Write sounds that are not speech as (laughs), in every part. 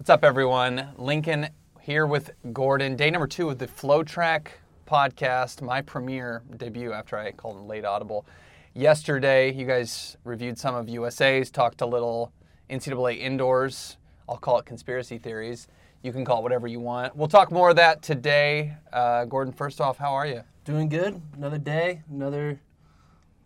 What's up, everyone? Lincoln here with Gordon. Day number two of the FloTrack podcast, my premiere debut after I called it late audible. Yesterday, you guys reviewed some of USA's, talked a little NCAA indoors. I'll call it conspiracy theories. You can call it whatever you want. We'll talk more of that today. Uh, Gordon, first off, how are you? Doing good. Another day, another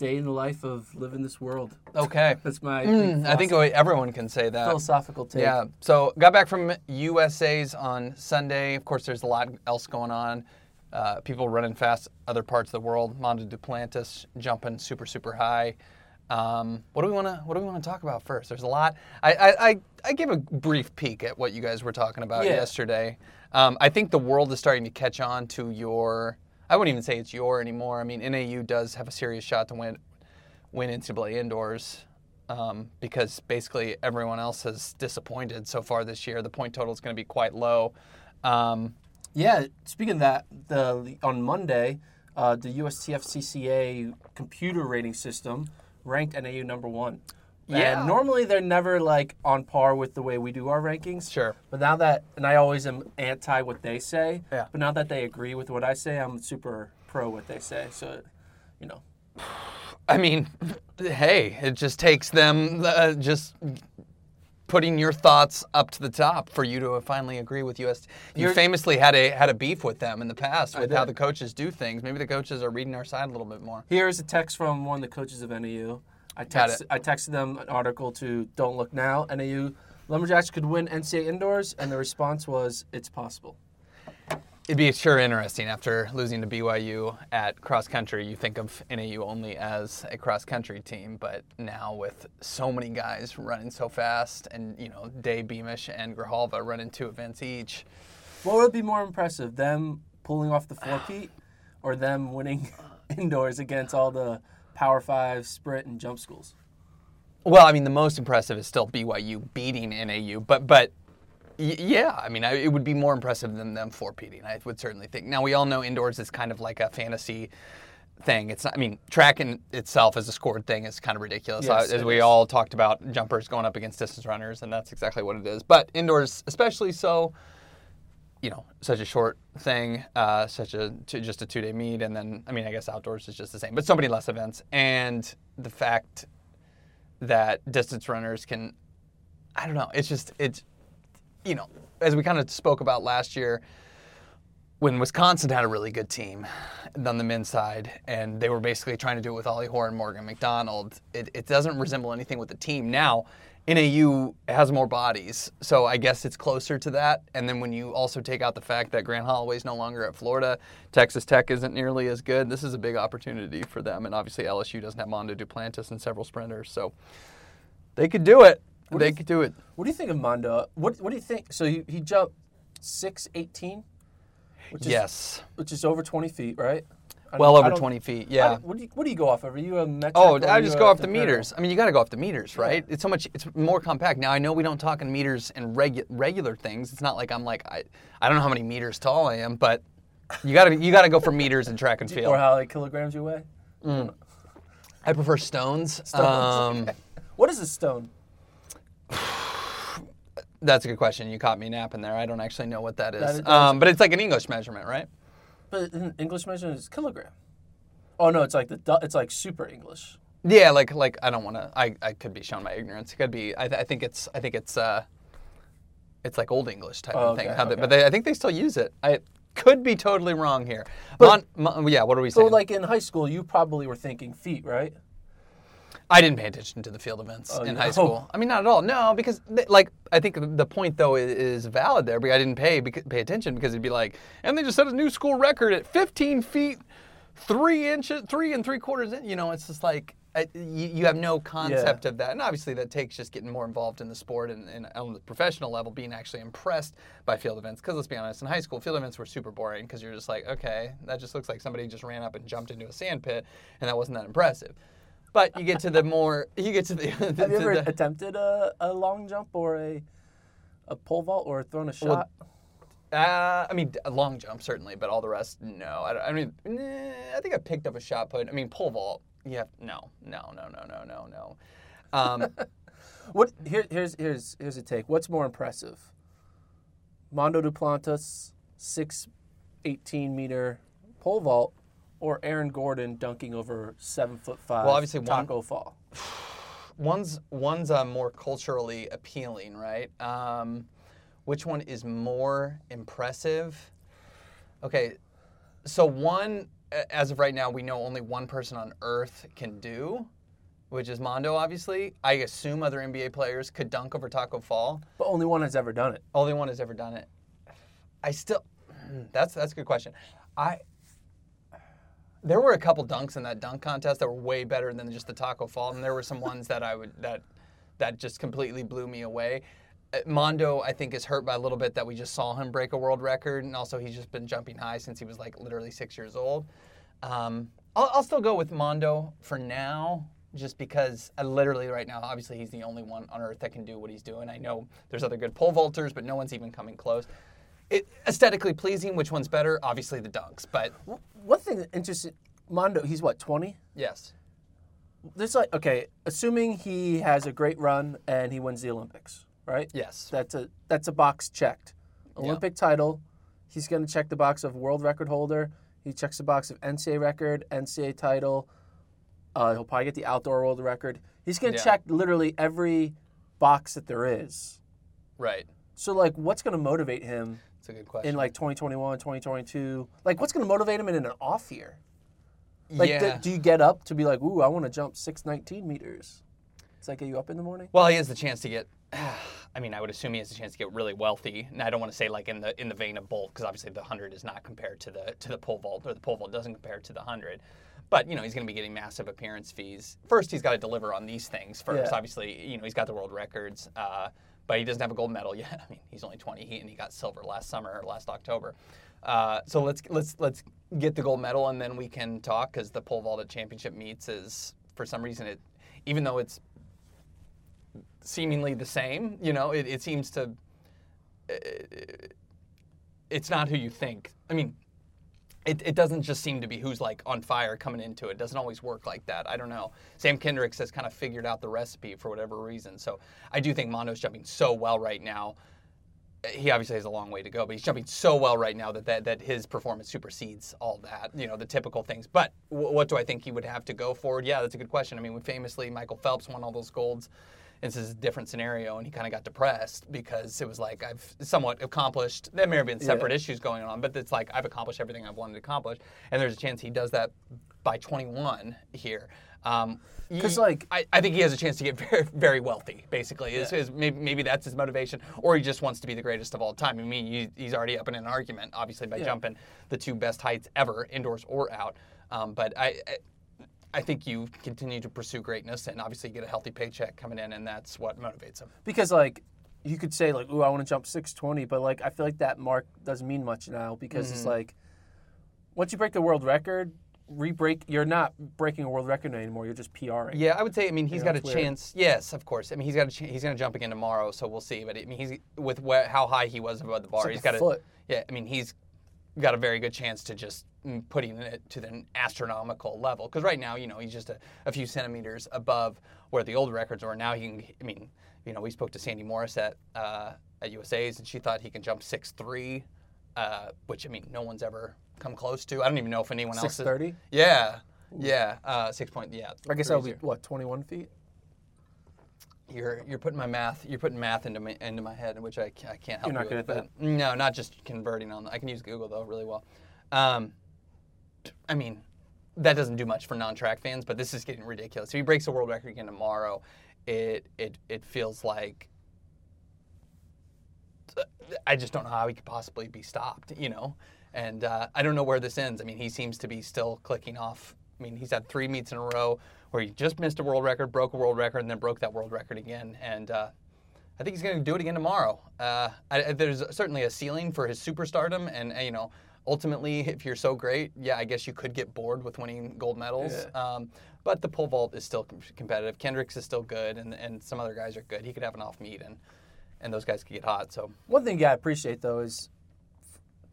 day in the life of living this world. Okay. (laughs) That's my Mm, I think everyone can say that. philosophical take. Yeah. So got back from USA's on Sunday. Of course, there's a lot else going on. Uh, people running fast other parts of the world. Mondo Duplantis jumping super super high. Um, what do we want to What do we want to talk about first? There's a lot. I, I, I, I gave a brief peek at what you guys were talking about Yeah. yesterday. Um, I think the world is starting to catch on to your. I wouldn't even say it's your anymore. I mean, NAU does have a serious shot to win win NCAA indoors um, because basically everyone else has disappointed so far this year. The point total is going to be quite low. Um, Yeah. Speaking of that, the on Monday, uh, the USTF-CCA computer rating system ranked NAU number one. Yeah. And normally they're never like on par with the way we do our rankings. Sure. But now that, and I always am anti what they say. Yeah. But now that they agree with what I say, I'm super pro what they say. So, you know. (sighs) I mean, hey, it just takes them uh, just putting your thoughts up to the top for you to finally agree with US. You You're- famously had a had a beef with them in the past with how the coaches do things. Maybe the coaches are reading our side a little bit more. Here's a text from one of the coaches of NAU. I text. I texted them an article to Don't Look Now. NAU Lumberjacks could win NCAA indoors, and the response was, "It's possible." It'd be sure interesting after losing to BYU at cross country. You think of NAU only as a cross country team, but now with so many guys running so fast, and you know Day Beamish and Grijalva running two events each. What would be more impressive, them pulling off the (sighs) four-peat, or them winning (laughs) indoors against all the Power Five sprint and jump schools? Well, I mean, the most impressive is still BYU beating NAU, but but y- yeah, I mean, I, it would be more impressive than them four-peating. I would certainly think. Now we all know indoors is kind of like a fantasy thing. It's not. I mean, track in itself as a scored thing is kind of ridiculous. Yes, uh, as we is. all talked about, jumpers going up against distance runners, and that's exactly what it is. But indoors, especially so. You know, such a short thing, uh, such a two, just a two-day meet, and then I mean, I guess outdoors is just the same, but so many less events, and the fact that distance runners can I don't know. It's just it's you know, as we kind of spoke about last year when Wisconsin had a really good team on the men's side, and they were basically trying to do it with Ollie Hoare and Morgan McDonald. It, it doesn't resemble anything with the team now. NAU has more bodies, so I guess it's closer to that. And then when you also take out the fact that Grant Holloway's no longer at Florida, Texas Tech isn't nearly as good. This is a big opportunity for them, and obviously LSU doesn't have Mondo Duplantis and several sprinters, so they could do it. do They you could do it. What do you think of Mondo? What What do you think? So he, he jumped six eighteen, which is Yes. which is over twenty feet, right? Well over 20 feet, yeah. What do you What do you go off of? Are you a metric? Oh, I just go off the meters. I mean, you got to go off the meters, right? It's so much. It's more compact now. I know we don't talk in meters and regu- regular things. It's not like I'm like I. I don't know how many meters tall I am, but you got to you got to go for meters in track and (laughs) field. Or how many kilograms you weigh? I prefer stones. Stones, Um, okay. What is a stone? (sighs) That's a good question. You caught me napping there. I don't actually know what that is. That is- um, but it's like an English measurement, right? But in English measurement is kilogram. Oh no, it's like the du- it's like super English. Yeah, like like I don't want to. I, I could be showing my ignorance. It could be. I, th- I think it's. I think it's. Uh, it's like old English type Oh, of thing. okay, How they- But they, I think they still use it. I could be totally wrong here. Mon, Mon- yeah, what are we So like in high school, you probably were thinking feet, right? I didn't pay attention to the field events Oh, in no. high school. I mean, not at all. No, because th- like I think the point though i- is valid there. But I didn't pay pay attention because it'd be like, and they just set a new school record at 15 feet, three inches, three and three quarters. In. You know, it's just like I, you, you have no concept of that. And obviously, that takes just getting more involved in the sport and, and on the professional level, being actually impressed by field events. Because let's be honest, in high school, field events were super boring because you're just like, okay, that just looks like somebody just ran up and jumped into a sand pit, and that wasn't that impressive. But you get to the more, you get to the. (laughs) Have you ever the- attempted a, a long jump or a a pole vault or thrown a shot? Uh, I mean, a long jump certainly, but all the rest, no. I, I mean, nah, I think I picked up a shot put. I mean, pole vault, yeah, no, no, no, no, no, no, no. Um, (laughs) What here, here's here's here's a take. What's more impressive, Mondo Duplantis, six, 18 meter pole vault, or Aaron Gordon dunking over seven foot five. Well, obviously one- Tacko Fall. (sighs) One's one's uh, more culturally appealing, right? Um, which one is more impressive? Okay, so one, as of right now, we know only one person on Earth can do, which is Mondo. Obviously, I assume other NBA players could dunk over Tacko Fall. But only one has ever done it. Only one has ever done it. I still, (clears throat) that's that's a good question. I there were a couple dunks in that dunk contest that were way better than just the Tacko Fall, and there were some ones that I would that that just completely blew me away. Uh, Mondo, I think, is hurt by a little bit that we just saw him break a world record, and also he's just been jumping high since he was like literally six years old. Um, I'll, I'll still go with Mondo for now, just because uh, literally right now, obviously he's the only one on earth that can do what he's doing. I know there's other good pole vaulters, but no one's even coming close. It aesthetically pleasing. Which one's better? Obviously the dunks, but One thing that interesting, Mondo, he's what, 20? yes, There's like, okay, assuming he has a great run and he wins the Olympics, right? yes, That's a that's a box checked. Olympic title. He's going to check the box of world record holder. He checks the box of NCAA record, NCAA title. Uh, he'll probably get the outdoor world record. He's going to Yeah. check literally every box that there is. right. So like, what's going to motivate him It's a good question. in like 2021, 2022? Like, what's going to motivate him in an off year? Like, yeah. do you get up to be like, ooh, I want to jump 619 meters? Does that get you up in the morning? Well, he has the chance to get. (sighs) I mean, I would assume he has a chance to get really wealthy, and I don't want to say like in the in the vein of Bolt, because obviously the hundred is not compared to the to the pole vault, or the pole vault doesn't compare to the hundred. But you know, he's going to be getting massive appearance fees. First, he's got to deliver on these things first. Yeah. Obviously, you know, he's got the world records, uh, but he doesn't have a gold medal yet. (laughs) I mean, he's only 20, he, and he got silver last summer or last October. Uh, so let's let's let's get the gold medal, and then we can talk, because the pole vault at championship meets is for some reason it, even though it's seemingly the same. You know, it, it seems to. It's not who you think. I mean, it, it doesn't just seem to be who's like on fire coming into it. It doesn't always work like that. I don't know. Sam Kendricks has kind of figured out the recipe for whatever reason. So I do think Mondo's jumping so well right now. He obviously has a long way to go, but he's jumping so well right now that that, that his performance supersedes all that, you know, the typical things. But w- what do I think he would have to go forward? Yeah, that's a good question. I mean, famously, Michael Phelps won all those golds. This is a different scenario, and he kind of got depressed because it was like I've somewhat accomplished. There may have been separate issues going on, but it's like I've accomplished everything I've wanted to accomplish, and there's a chance he does that by 21 here. because y- like- I, I think he has a chance to get (laughs) very, very wealthy. Basically, is, is maybe, maybe that's his motivation, or he just wants to be the greatest of all time. I mean, he, he's already up in an argument, obviously, by jumping the two best heights ever, indoors or out. Um, but I, I I think you continue to pursue greatness, and obviously you get a healthy paycheck coming in, and that's what motivates him. because like you could say like, "Ooh, I want to jump 620," but like I feel like that mark doesn't mean much now because Mm-hmm. it's like once you break the world record, re-break. You're not breaking a world record anymore. You're just PRing. Yeah, I would say. I mean, he's know, got a weird. chance. Yes, of course. I mean, he's got a ch- he's going to jump again tomorrow, so we'll see. But I mean, he's with where, how high he was above the bar. like he's a got foot. Yeah, I mean, he's got a very good chance to just mm, putting it to an astronomical level. Because right now, you know, he's just a, a few centimeters above where the old records were. Now he can. I mean, you know, we spoke to Sandi Morris at uh, at USA's, and she thought he can jump six three, uh, which I mean, no one's ever come close to. I don't even know if anyone else. is- 630. Yeah, yeah, uh, six point. Yeah, I guess that would be what 21 feet. You're you're putting my math you're putting math into my into my head, which I, I can't help You're not you good with. at but no, not just converting on. I can use Google though really well. Um, I mean, that doesn't do much for non-track fans, but this is getting ridiculous. If he breaks the world record again tomorrow, it it it feels like I just don't know how he could possibly be stopped. You know, and uh, I don't know where this ends. I mean, he seems to be still clicking off. I mean, he's had three meets in a row where he just missed a world record, broke a world record, and then broke that world record again. And uh, I think he's going to do it again tomorrow. Uh, I, I- there's certainly a ceiling for his superstardom, and uh, you know, ultimately, if you're so great, yeah, I guess you could get bored with winning gold medals. Um, but the pole vault is still competitive. Kendricks is still good, and, and some other guys are good. He could have an off meet, and and those guys could get hot. So One thing gotta appreciate though is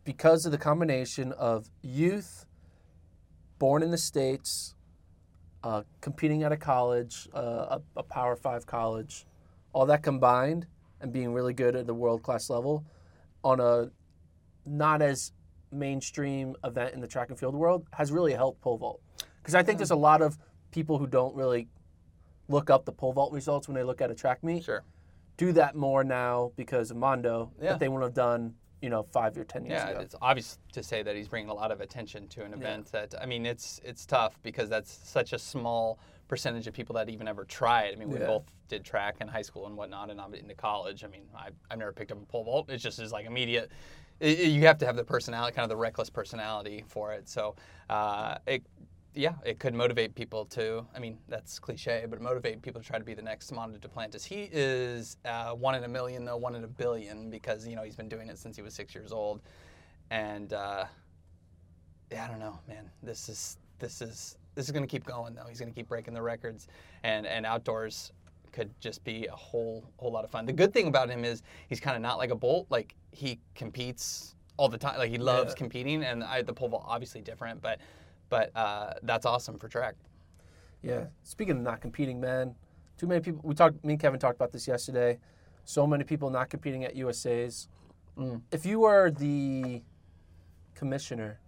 because of the combination of youth, born in the states, uh, competing at a college, uh, a, a Power Five college, all that combined, and being really good at the world class level, on a not as mainstream event in the track and field world has really helped pole vault. Because I think there's a lot of people who don't really look up the pole vault results when they look at a track meet. Sure. Do that more now because of Mondo Yeah. that they wouldn't have done, you know, five or ten years Yeah, ago. it's obvious to say that he's bringing a lot of attention to an event that I mean, it's it's tough because that's such a small percentage of people that even ever try it. I mean, we Yeah. both did track in high school and whatnot, and I'm into college. I mean, I, I've never picked up a pole vault. It's just is like immediate. i- i- you have to have the personality, kind of the reckless personality for it. So, uh, it. Yeah, it could motivate people to. I mean, that's cliche, but motivate people to try to be the next Mondo Duplantis. He is uh, one in a million, though one in a billion, because you know he's been doing it since he was six years old, and uh, yeah, I don't know, man. This is this is this is going to keep going though. He's going to keep breaking the records, and and outdoors could just be a whole whole lot of fun. The good thing about him is he's kind of not like a bolt. Like he competes all the time. Like he loves Yeah. competing, and I, the pole vault obviously different, but but uh, that's awesome for track. Yeah. Speaking of not competing, man, too many people. We talked. Me and Kevin talked about this yesterday. So many people not competing at USA's. Mm. If you were the commissioner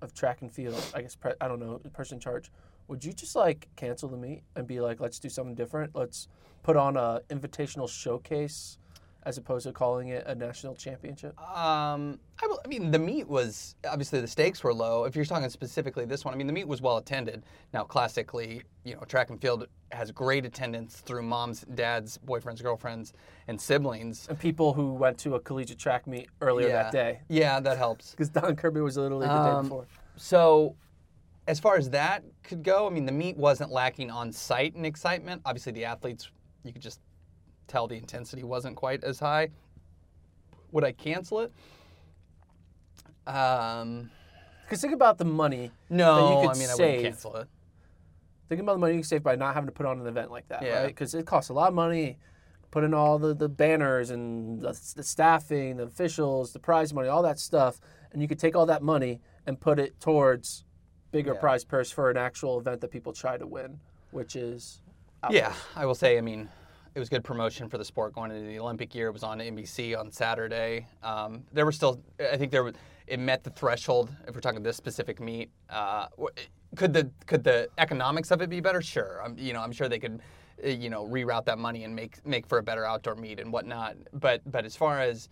of track and field, I guess pre- I don't know person in charge, would you just like cancel the meet and be like, let's do something different? Let's put on a invitational showcase as opposed to calling it a national championship. Um, I, will- I mean, the meet was obviously the stakes were low. If you're talking specifically this one, I mean, the meet was well attended. Now, classically, you know, track and field has great attendance through moms, dads, boyfriends, girlfriends, and siblings. And people who went to a collegiate track meet earlier yeah. that day, Yeah, that helps. (laughs) because Don Kirby was literally the day Um, before. So, as far as that could go, I mean, the meet wasn't lacking on site and excitement. Obviously, the athletes, you could just tell the intensity wasn't quite as high. Would I cancel it? Um, Because think about the money. no, could I mean, I save. wouldn't cancel it. Think about the money you can save by not having to put on an event like that, Yeah. right? Because it costs a lot of money. Put in all the, the banners and the, the staffing, the officials, the prize money, all that stuff, and you could take all that money and put it towards bigger Yeah. prize purse for an actual event that people try to win, which is Yeah, I will say, I mean, it was good promotion for the sport going into the Olympic year. It was on NBC on Saturday. Um, there were still, I think there it met the threshold. If we're talking this specific meet, uh, could the could the economics of it be better? Sure, I'm, you know, I'm sure they could, uh, you know, reroute that money and make make for a better outdoor meet and whatnot. But but as far as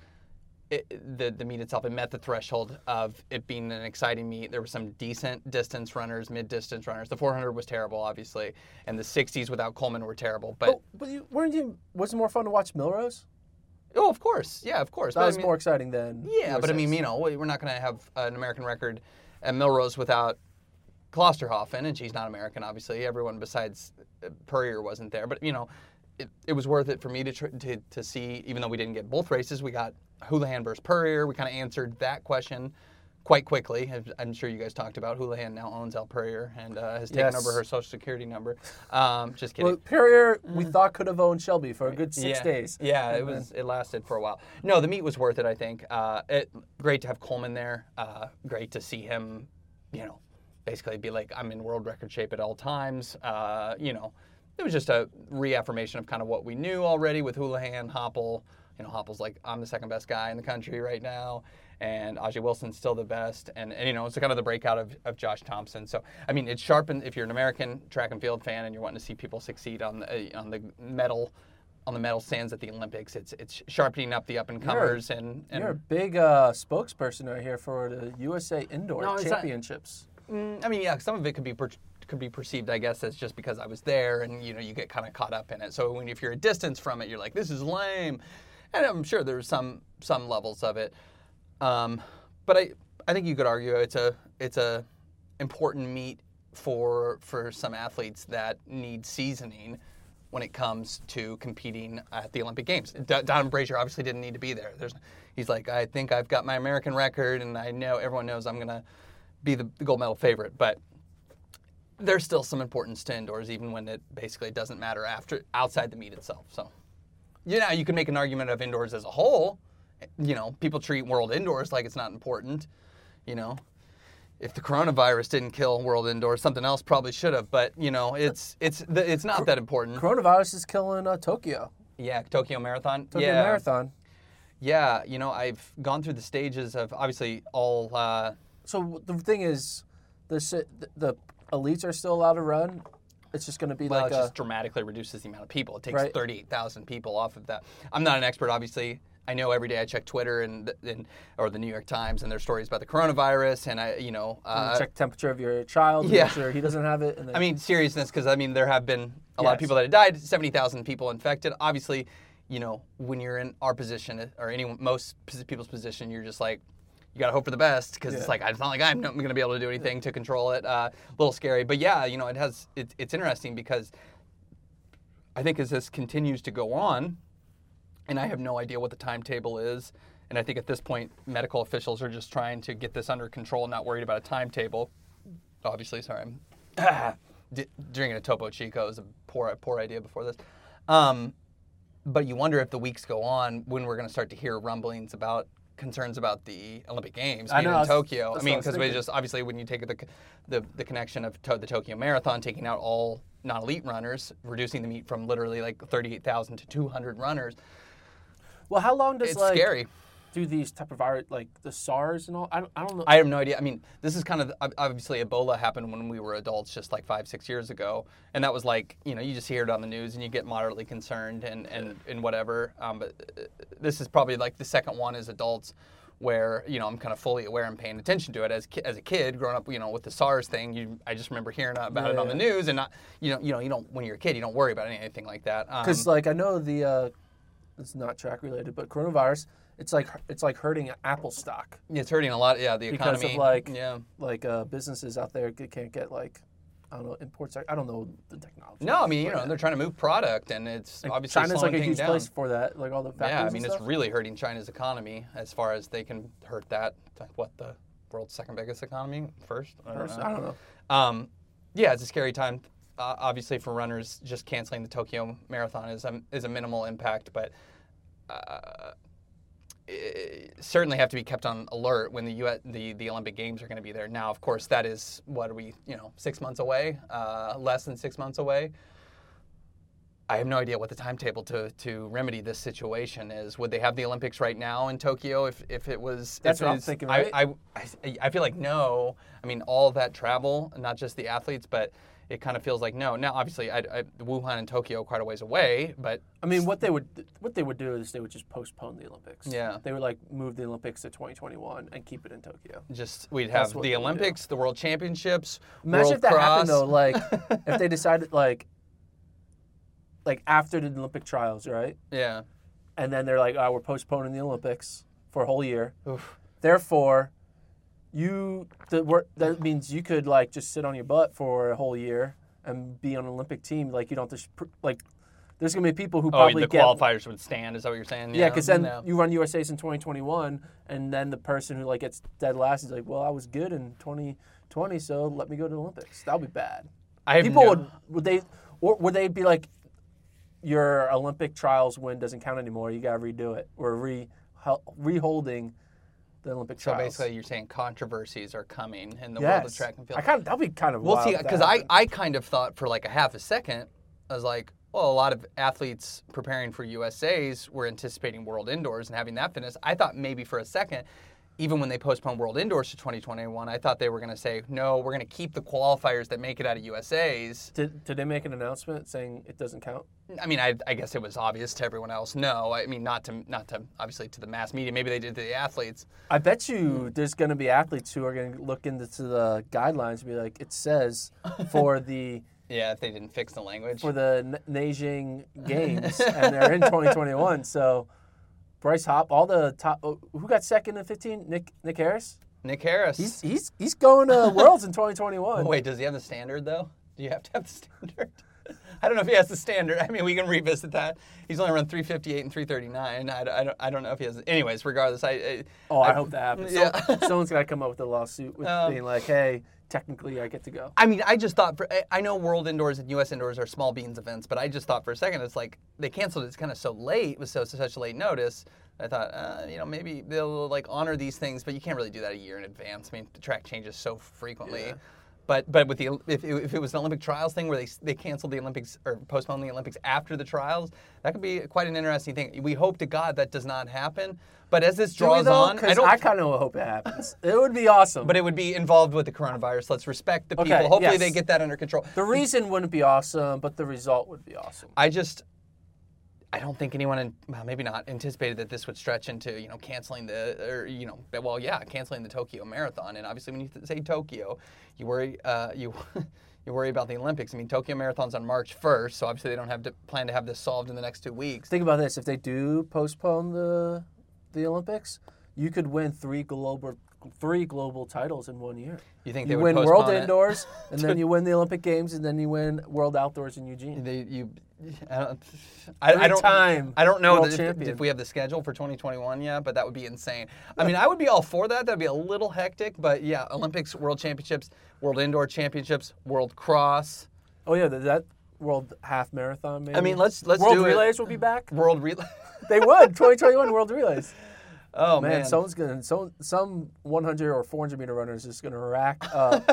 it, the the meet itself, it met the threshold of it being an exciting meet. There were some decent distance runners, mid distance runners. The 400 was terrible, obviously, and the 60s without Coleman were terrible. But But, but you, weren't you? Was it more fun to watch Millrose? oh, of course, yeah, of course. That But I was mean- more exciting than. Yeah, but I mean, you know, we- we're not going to have an American record at Millrose without Klosterhalfen, and she's not American, obviously. Everyone besides uh, Purrier wasn't there, but you know, it, it was worth it for me to, tr- to to see. Even though we didn't get both races, we got Houlihan versus Purrier. We kind of answered that question quite quickly. I'm sure you guys talked about. Houlihan now owns Elle Purrier and uh, has taken Yes. over her social security number. Um, just kidding. Well, Purrier, we thought could have owned Shelby for a good six yeah. days. Yeah, it was. It lasted for a while. No, the meet was worth it. I think. Uh, it great to have Coleman there. Uh, great to see him. You know, basically be like, I'm in world record shape at all times. Uh, you know, it was just a reaffirmation of kind of what we knew already with Houlihan, Hoppel. You know, Hoppel's like, I'm the second best guy in the country right now, and Ajeé Wilson's still the best. And, and you know, it's kind of the breakout of, of Josh Thompson. So, I mean, it's sharpened. If you're an American track and field fan and you're wanting to see people succeed on the on the medal on the medal stands at the Olympics, it's it's sharpening up the up and comers and, and You're a big uh, spokesperson right here for the USA Indoor No, it's not- Championships. Mm, I mean, yeah, some of it could be per- could be perceived, I guess, as just because I was there, and you know, you get kind of caught up in it. So when if you're a distance from it, you're like, this is lame, and I'm sure there's some some levels of it. Um, but I I think you could argue it's a it's a important meet for for some athletes that need seasoning when it comes to competing at the Olympic Games. D- Don Brazier obviously didn't need to be there. There's, he's like, I think I've got my American record, and I know everyone knows I'm gonna be the, the gold medal favorite, but there's still some importance to indoors, even when it basically doesn't matter after outside the meet itself. So, you know, you can make an argument of indoors as a whole. You know, people treat world indoors like it's not important. You know, if the coronavirus didn't kill world indoors, something else probably should have. But you know, it's it's it's not that important. Coronavirus is killing uh, Tokyo. Yeah, Tokyo Marathon. Tokyo yeah. Marathon. Yeah, you know, I've gone through the stages of obviously all. Uh, So the thing is, the the elites are still allowed to run. It's just going to be well, like it a just dramatically reduces the amount of people. It takes Right. 38,000 people off of that. I'm not an expert, obviously. I know every day I check Twitter and, and or the New York Times and their stories about the coronavirus, and I, you know, uh, check temperature of your child. yeah. Make sure he doesn't have it. And (laughs) then, I mean, seriousness, because I mean, there have been a lot of people that have died, 70,000 people infected. Obviously, you know, when you're in our position or any most people's position, you're just like, you got to hope for the best because it's like, it's not like I'm not to be able to do anything to control it. Uh, a little scary. But yeah, you know, it has, it, it's interesting because I think as this continues to go on, and I have no idea what the timetable is. And I think at this point, medical officials are just trying to get this under control, not worried about a timetable. Obviously, sorry, I'm (coughs) D- drinking a Topo Chico is a poor, poor idea before this. Um, but you wonder if the weeks go on when we're going to start to hear rumblings about concerns about the Olympic Games I being know, in I was- Tokyo. I mean, I because we just obviously when you take the the, the connection of to, the Tokyo Marathon, taking out all non-elite runners, reducing the meet from literally like 38,000 to 200 runners, well, how long does it's like scary. Do these type of virus like the SARS and all? I don't, I don't know. I have no idea. I mean, this is kind of obviously Ebola happened when we were adults, just like five, six years ago, and that was like you know you just hear it on the news and you get moderately concerned and and, and whatever. Um, but uh, this is probably like the second one as adults, where you know I'm kind of fully aware and paying attention to it as as a kid growing up. You know, with the SARS thing, you I just remember hearing about it on the news and not you know you know you don't when you're a kid you don't worry about anything like that. Um, Because like I know the uh, it's not track related, but coronavirus. It's like it's like hurting Apple stock. Yeah, it's hurting a lot. Yeah, the economy Because of, like, yeah. Like uh, businesses out there can't get like I don't know imports. I don't know the technology. No, I mean you know they're trying to move product and it's Like, obviously China's like a huge down. place for that. Like all the factories. Yeah, I mean, it's really hurting China's economy as far as they can hurt that. What the world's second biggest economy? First? I don't First, know. I don't know. Um, yeah, it's a scary time. Uh, obviously, for runners, just canceling the Tokyo Marathon is a, is a minimal impact, but uh, certainly have to be kept on alert when the US, the the Olympic Games are going to be there. Now, of course, that is what are we? You know, six months away, uh, less than six months away. I have no idea what the timetable to, to remedy this situation is. Would they have the Olympics right now in Tokyo if, if it was? That's if what I'm thinking, I, right? I, I, I feel like no. I mean, all that travel, not just the athletes, but it kind of feels like no. Now, obviously, I, I, Wuhan and Tokyo are quite a ways away, but I mean, what they would what they would do is they would just postpone the Olympics. Yeah. They would like move the Olympics to 2021 and keep it in Tokyo. just we'd have the they would do. Olympics, the World Championships, Imagine World if that Cross. happened though. Like if they (laughs) decided like like after the Olympic trials, right? yeah. And then they're like, "Oh, we're postponing the Olympics for a whole year." Oof. Therefore, you the wor- that means you could like just sit on your butt for a whole year and be on an Olympic team. Like you don't have to sh- pr- like. There's gonna be people who Oh, probably the get qualifiers would stand. Is that what you're saying? yeah, because then No. you run USA's in 2021, and then the person who like gets dead last is like, "Well, I was good in 2020, so let me go to the Olympics." That'll be bad. I have People no- would would they or would they be like, "Your Olympic trials win doesn't count anymore. You got to redo it. We're re reholding the Olympic So trials." basically, you're saying controversies are coming in the world of track and field. I kind of that'll be kind of We'll see, because I. I kind of thought for like a half a second, I was like, well, a lot of athletes preparing for USA's were anticipating World Indoors and having that fitness. I thought maybe for a second, even when they postponed World Indoors to 2021, I thought they were going to say, no, we're going to keep the qualifiers that make it out of USA's. did, did they make an announcement saying it doesn't count? I mean, I, I guess it was obvious to everyone else. No, I mean, not to, not to, obviously to the mass media. Maybe they did to the athletes. I bet you there's going to be athletes who are going to look into the guidelines and be like, it says (laughs) for the Yeah, if they didn't fix the language. for the N- Beijing Games, and they're in 2021. So Bryce Hop, all the top, oh, who got second in 15? Nick Nick Harris. Nick Harris. He's he's he's going to (laughs) Worlds in 2021. Wait, does he have the standard though? Do you have to have the (laughs) standard? I don't know if he has the standard. I mean, we can revisit that. He's only run 358 and 339. I, I, don't, I don't know if he has. Anyways, regardless, I. I Oh, I, hope that happens. Yeah. Some- someone's got to come up with a lawsuit with (laughs) Um, being like, hey, technically I get to go. I mean, I just thought. For, I- know World Indoors and U.S. Indoors are small beans events, but I just thought for a second it's like they canceled it kind of so late with so such late notice. I thought, uh, you know, maybe they'll like honor these things, but you can't really do that a year in advance. I mean, the track changes so frequently. Yeah. But but with the if, if it was an Olympic trials thing where they they canceled the Olympics or postponed the Olympics after the trials, that could be quite an interesting thing. We hope to God that does not happen. But as this draws though? on, I. I kind of hope it happens. it would be awesome. but it would be involved with the coronavirus. Let's respect the people. Okay, Hopefully yes. they get that under control. the reason wouldn't be awesome, but the result would be awesome. I just I don't think anyone, well, maybe not, anticipated that this would stretch into you know canceling the or you know well yeah canceling the Tokyo Marathon. And obviously when you say Tokyo, you worry uh, you. (laughs) You worry about the Olympics. I mean, Tokyo Marathon's on March 1st, so obviously they don't have to plan to have this solved in the next two weeks. Think about this: if they do postpone the the Olympics, you could win three global three global titles in one year. You think they You would win World it? Indoors, and then you win the Olympic Games, and then you win World Outdoors in Eugene. They, you, I don't, I, I don't, Three-time I don't know that if, if we have the schedule for 2021 yet, but that would be insane. I mean, I would be all for that. That'd be a little hectic, but yeah, Olympics, World Championships, World Indoor Championships, World Cross, Oh yeah, that World Half Marathon. Maybe. I mean, let's let's World do Relays will be back. World Relay. They would (laughs) 2021 World Relays. Oh Man, man, someone's gonna some some 100 or 400 meter runner is just gonna rack up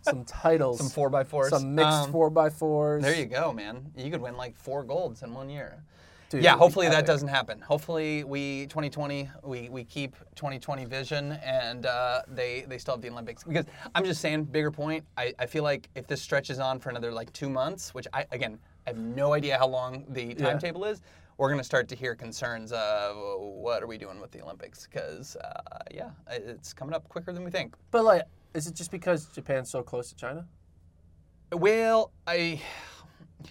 (laughs) some titles, some four by fours. some mixed Um, four by fours. There you go, man. You could win like four golds in one year. Dude, yeah, hopefully that doesn't happen. Hopefully we 2020 we, we keep 2020 vision and uh, they they still have the Olympics because I'm just saying bigger point. I, I feel like if this stretches on for another like two months, which I again I have no idea how long the timetable is, we're gonna start to hear concerns of what are we doing with the Olympics because uh, yeah it's coming up quicker than we think. But like, is it just because Japan's so close to China? Well, I.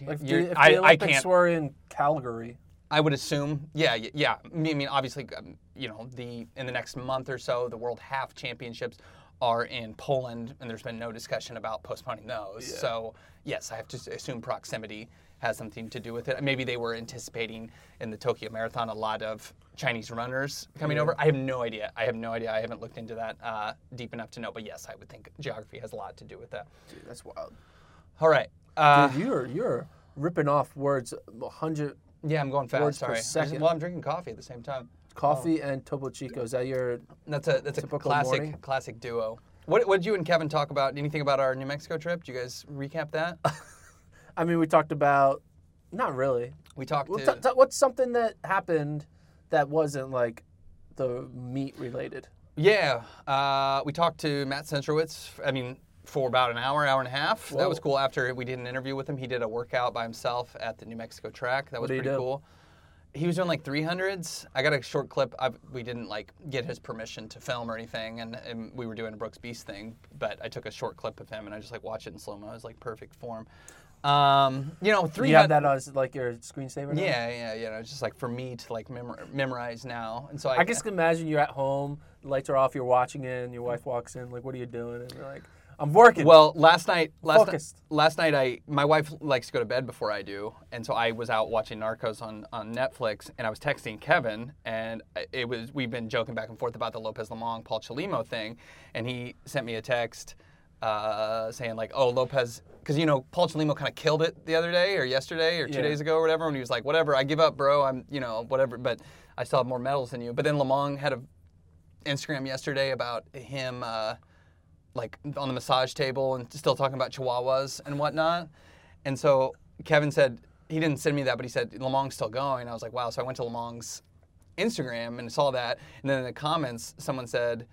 Like, if the, if I, the I Olympics can't. were in Calgary, I would assume, yeah, yeah. I mean, obviously, um, you know, the in the next month or so, the World Half Championships are in Poland, and there's been no discussion about postponing those. So, yes, I have to assume proximity has something to do with it. Maybe they were anticipating in the Tokyo Marathon a lot of Chinese runners coming over. I have no idea. I have no idea. I haven't looked into that uh, deep enough to know. But yes, I would think geography has a lot to do with that. dude, that's wild. All right. Uh, Dude, you're you're ripping off words 100 yeah, I'm going fast. words sorry. Just- second. well, I'm drinking coffee at the same time. coffee and Topo Chico. Is that your? That's a that's a classic morning? classic duo. What what did you and Kevin talk about? Anything about our New Mexico trip? Did you guys recap that? (laughs) I mean, we talked about. Not really. We talked Well, to t- t- what's something that happened that wasn't like the meat related? yeah. Uh, we talked to Matt Centrowitz. I mean, for about an hour, hour and a half. That was cool. After we did an interview with him, he did a workout by himself at the New Mexico track. That was pretty do? cool. He was doing like 300s. I got a short clip. I, we didn't like get his permission to film or anything, and, and we were doing a Brooks Beast thing. But I took a short clip of him, and I just like watched it in slow mo. It was like perfect form. Um, you know, three. 300. you have that as like your screensaver? now? Yeah, yeah, yeah. It's just like for me to like memor- memorize now, and so I, I just can imagine you're at home, the lights are off, you're watching it, and your wife walks in, like, "What are you doing?" And you're like, "I'm working." Well, last night, last night, Focused. last night, I my wife likes to go to bed before I do, and so I was out watching Narcos on on Netflix, and I was texting Kevin, and it was we've been joking back and forth about the Lopez Lomong Paul Chelimo thing, and he sent me a text uh, saying like, "Oh, Lopez," because you know Paul Chelimo kind of killed it the other day or yesterday or two Yeah. days ago or whatever, and he was like, "Whatever, I give up, bro. I'm you know whatever, but I still have more medals than you." But then Lomong had a Instagram yesterday about him. Uh, like on the massage table and still talking about chihuahuas and whatnot. And so Kevin said he didn't send me that, but he said Lomong's still going. I was like, wow. So I went to Lomong's Instagram and saw that. And then in the comments, someone said,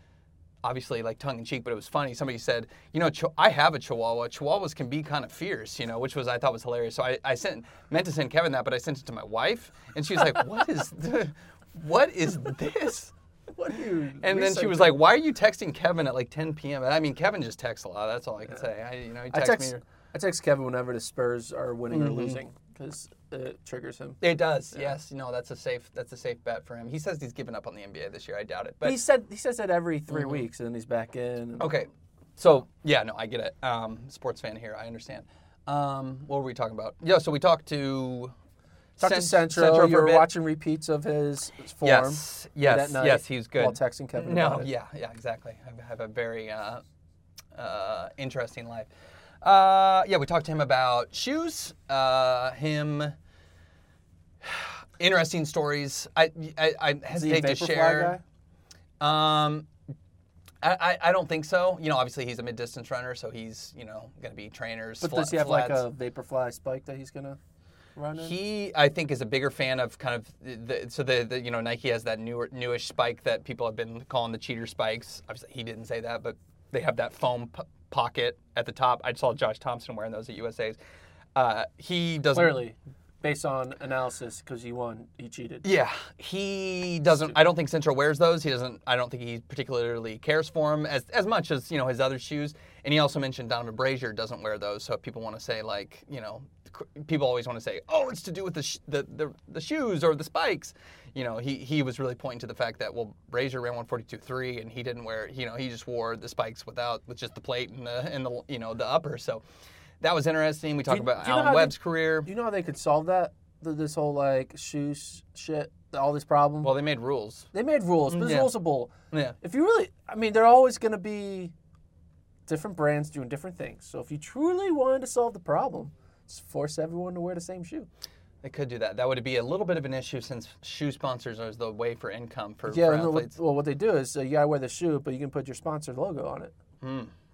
obviously like tongue in cheek, but it was funny. Somebody said, you know, I have a Chihuahua. Chihuahuas can be kind of fierce, you know, which was I thought was hilarious. So I, I sent meant to send Kevin that, but I sent it to my wife, and she was like, (laughs) what is the, what is this? what are you? And then she was like, "Why are you texting Kevin at like 10 p.m.?" And I mean, Kevin just texts a lot. That's all I can say. I, you know, he I texts text, me. I text Kevin whenever the Spurs are winning Mm-hmm. or losing because it triggers him. It does. Yes. You know, that's a safe. That's a safe bet for him. He says he's given up on the NBA this year. I doubt it. But he said he says that every 3 Mm-hmm. weeks, and then he's back in. okay. So yeah, no, I get it. Um, sports fan here. I understand. Um, what were we talking about? Yeah. So we talked to. Talk to Cent- Centro. for a You're bit. watching repeats of his form. Yes. Yes. night yes. He's good. While texting Kevin No, yeah, yeah, exactly. I have a very uh, uh, interesting life. Uh, yeah, we talked to him about shoes. Uh, him (sighs) interesting stories. I I, I hesitate to share. guy? Um, I, I, I don't think so. You know, obviously he's a mid distance runner, so he's you know going to be trainers. But does he have like a Vaporfly spike that he's gonna run in? He, I think, is a bigger fan of kind of the, so the, the you know Nike has that newer newish spike that people have been calling the cheater spikes. Obviously, he didn't say that, but they have that foam p- pocket at the top. I saw Josh Thompson wearing those at USA's. Uh, he doesn't Clearly, based on analysis, because he won, he cheated. Yeah, he doesn't. I don't think Centro wears those. He doesn't. I don't think he particularly cares for them as as much as you know his other shoes. And he also mentioned Donavan Brazier doesn't wear those. So if people want to say like you know, people always want to say, oh, it's to do with the sh- the, the the shoes or the spikes. You know, he he was really pointing to the fact that well, Brazier ran 142.3 and he didn't wear. You know, he just wore the spikes without with just the plate and the and the you know the upper. So. That was interesting. We talked about do you know Alan how they- Webb's career. Do you know how they could solve that? Th- This whole like shoes shit, all this problem. Well, they made rules. they made rules, but yeah. rules bull. Yeah. If you really, I mean, they're always going to be different brands doing different things. So if you truly wanted to solve the problem, just force everyone to wear the same shoe. They could do that. That would be a little bit of an issue since shoe sponsors are the way for income for, Yeah, for athletes. well, what they do is uh, you gotta wear the shoe, but you can put your sponsor logo on it.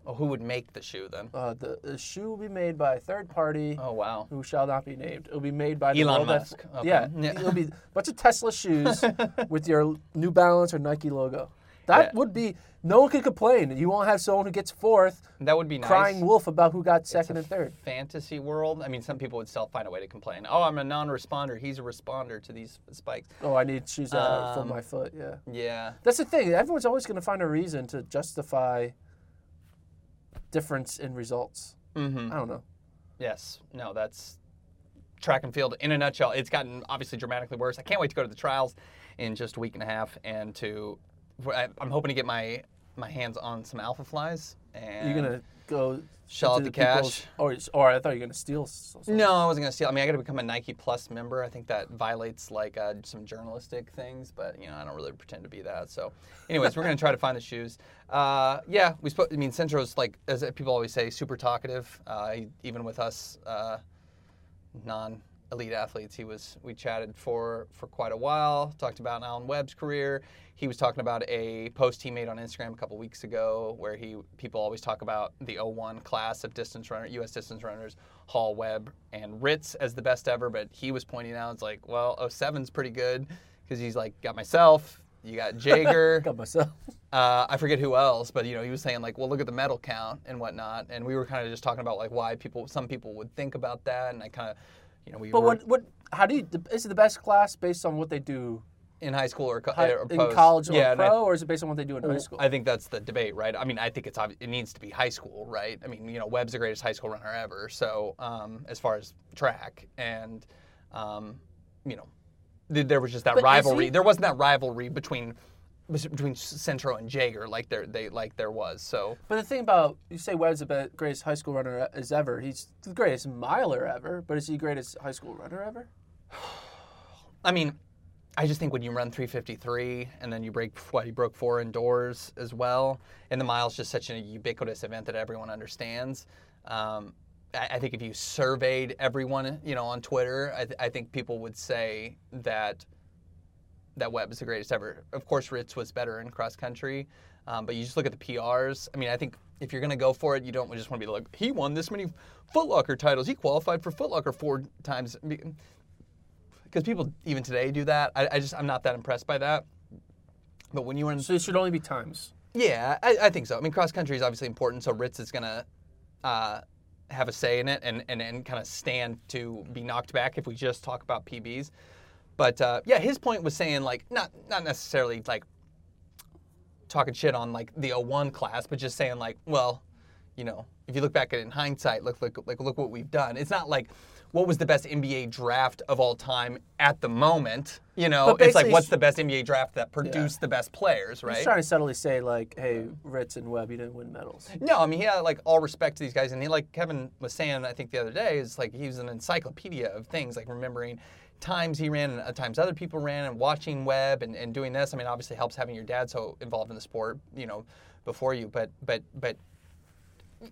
Oh, who would make the shoe then? Uh, the, the shoe will be made by a third party Oh wow. who shall not be named. It'll be made by Elon Musk. Okay. Yeah, Yeah. it'll be a bunch of Tesla shoes (laughs) with your New Balance or Nike logo. That Yeah. would be no one could complain. You won't have someone who gets fourth That would be nice. crying wolf about who got second and third. Fantasy world. I mean, some people would still find a way to complain. Oh, I'm a non-responder. He's a responder to these spikes. Oh, I need shoes uh, for Um, my foot. Yeah, Yeah. that's the thing. Everyone's always going to find a reason to justify difference in results. Mm-hmm. I don't know. Yes. No, that's track and field in a nutshell. It's gotten obviously dramatically worse. I can't wait to go to the trials in just a week and a half and to. I- I'm hoping to get my my hands on some Alphaflys. And You're gonna go Shell out the cash. or or I thought you were gonna steal. s- s- No, I wasn't gonna steal. I mean, I got to become a Nike Plus member. I think that violates like uh, some journalistic things, but you know, I don't really pretend to be that. So, anyways, we're gonna try to find the shoes. Uh, yeah, we spoke. I mean, Centro's like, as people always say, super talkative. Uh, even with us uh, non-elite athletes, he was. We chatted for for quite a while. Talked about Alan Webb's career. He was talking about a post he made on Instagram a couple weeks ago, where he people always talk about the 01 class of distance runner, U.S. distance runners, Hall, Webb, and Ritz as the best ever. But he was pointing out, it's like, well, 07's pretty good because he's like, got myself, you got (laughs) Jager. Got myself. Uh, I forget who else, but you know, he was saying like, well, look at the medal count and whatnot, and we were kind of just talking about like why people, some people would think about that, and I kind of, you know, we But what what? How do you? Is it the best class based on what they do in high school or, co- hi- or in college or yeah, pro, or is it based on what they do in high school? I think that's the debate, right? I mean, I think it's obvi- it needs to be high school, right? I mean, you know, Webb's the greatest high school runner ever. So um, as far as track and, um, you know, th- there was just that But rivalry. he- There wasn't that rivalry between between Centro and Jager like there they like there was. So But the thing about you say Webb's the greatest high school runner as ever. He's the greatest miler ever, but is he the greatest high school runner ever? (sighs) I mean, I just think when you run 353 and then you break what he broke four indoors as well, and the mile's just such a ubiquitous event that everyone understands. Um, I, I think if you surveyed everyone, you know, on Twitter, I, th- I think people would say that that Webb is the greatest ever. Of course, Ritz was better in cross country, um, but you just look at the PRs. I mean, I think if you're going to go for it, you don't just want to be like, he won this many Footlocker titles. He qualified for Footlocker four times. Because people even today do that. I, I just I'm not that impressed by that. But when you run, So it should only be times. yeah, I, I think so. I mean, cross country is obviously important, so Ritz is gonna uh, have a say in it and, and, and kind of stand to be knocked back if we just talk about PBs. But uh, yeah, his point was saying like not not necessarily like talking shit on like the 01 class, but just saying like, well, you know, if you look back at it in hindsight, look look like look what we've done. It's not like what was the best NBA draft of all time at the moment. You know, it's like what's the best NBA draft that produced the best players, right? He's trying to subtly say like, hey, Ritz and Webb, you didn't win medals. No, I mean he had like all respect to these guys, and he like Kevin was saying, I think the other day is like he was an encyclopedia of things, like remembering times he ran and uh, times other people ran, and watching Webb and, and doing this. I mean, obviously helps having your dad so involved in the sport, you know, before you. But but but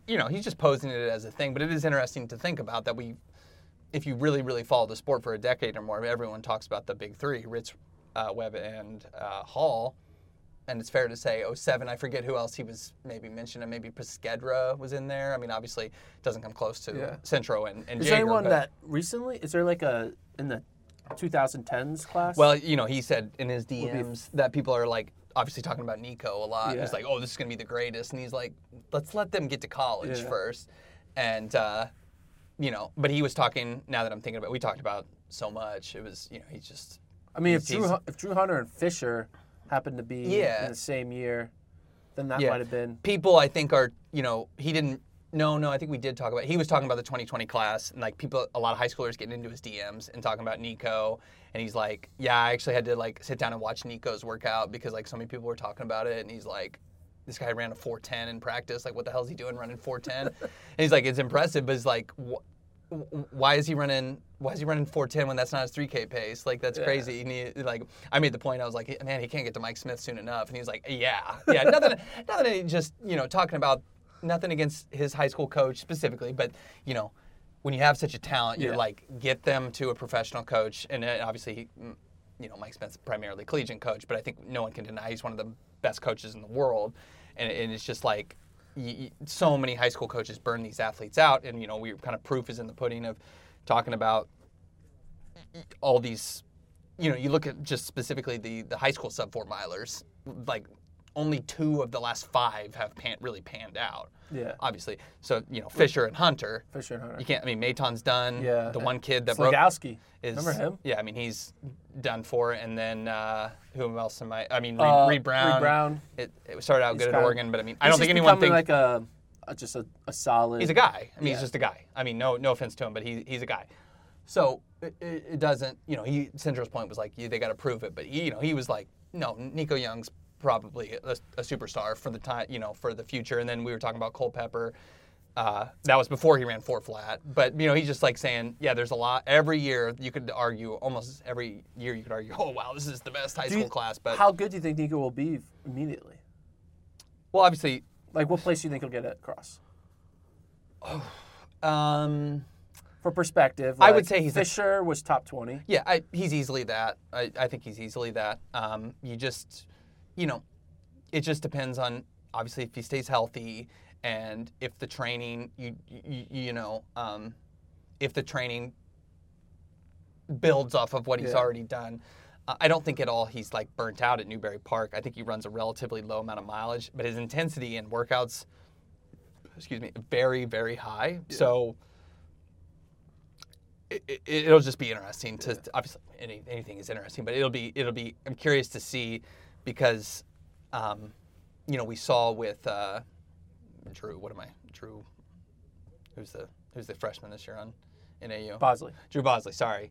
you know, he's just posing it as a thing. But it is interesting to think about that we, if you really really follow the sport for a decade or more, everyone talks about the big three: Ritz, uh, Webb, and uh, Hall and it's fair to say 07. I forget who else he was maybe mentioned, and maybe Peskedra was in there. I mean, obviously, it doesn't come close to Yeah. Centro and, and Is there anyone that recently? Is there like a in the 2010s class? Well, you know, he said in his DMs that people are like obviously talking about Nico a lot. Yeah. He's like, "Oh, this is gonna be the greatest," and he's like, "Let's let them get to college Yeah. first. And uh, you know, but he was talking. Now that I'm thinking about, it, we talked about so much. It was, you know, he's just I mean, if Drew if Drew Hunter and Fisher happened to be Yeah. in the same year, then that Yeah. might have been. people I think are you know he didn't no no I think we did talk about he was talking about the 2020 class and like people a lot of high schoolers getting into his DMs and talking about Nico. And he's like yeah I actually had to like sit down and watch Nico's workout because like so many people were talking about it. And he's like this guy ran a 410 in practice. Like what the hell is he doing running 410 and he's like it's impressive but it's like wh- wh- why is he running why is he running 410 when that's not his 3k pace? Like that's Yeah. crazy. He need, like i made the point i was like man he can't get to mike smith soon enough. And he's like yeah yeah nothing (laughs) nothing just you know talking about nothing against his high school coach specifically but you know when you have such a talent you're Yeah. like get them to a professional coach and uh, obviously he, mm, you know mike smith's primarily collegiate coach but i think no one can deny he's one of the best coaches in the world and, and it's just like y y so many high school coaches burn these athletes out, and you know, we kind of proof is in the pudding of talking about all these. You know, you look at just specifically the the high school sub four milers, like only two of the last five have pan, really panned out. Yeah. Obviously, so you know Fisher and Hunter. Fisher and Hunter. You can't. I mean, Maton's done. Yeah. The one kid that broke Slagowski. is Remember him? Yeah, I mean he's done for, and then uh, who else am I? I mean Reed, Uh, Reed Brown. Reed Brown. It, it started out He's good at Oregon, but I mean I don't think anyone thinks like a, a just a, a solid. he's a guy. I mean Yeah. he's just a guy. I mean no no offense to him, but he, he's a guy. So it, it doesn't you know he Centro's point was like yeah, they got to prove it, but he, you know he was like no Nico Young's probably a, a superstar for the time you know for the future, and then we were talking about Cole Pepper. Uh, that was before he ran four flat, but you know he's just like saying, yeah, there's a lot. Every year you could argue, almost every year you could argue, (laughs) oh wow, this is the best high Do you- school class. But How good do you think Nico will be immediately? well, obviously, Like, what place do you think he'll get at cross? (sighs) um, For perspective, I would say he's a- Fisher was top twenty. Yeah, I, he's easily that. I, I think he's easily that. Um, you just, you know, it just depends on obviously if he stays healthy and if the training, you you, you know, um, if the training builds off of what he's Yeah. already done. Uh, I don't think at all he's like burnt out at Newbury Park. I think he runs a relatively low amount of mileage, but his intensity in workouts, excuse me, very very high. So it, it'll just be interesting to obviously any, anything is interesting, but it'll be it'll be I'm curious to see because um, you know we saw with uh, Drew what am I? Drew who's the who's the freshman this year on NAU Bosley. Drew Bosley sorry.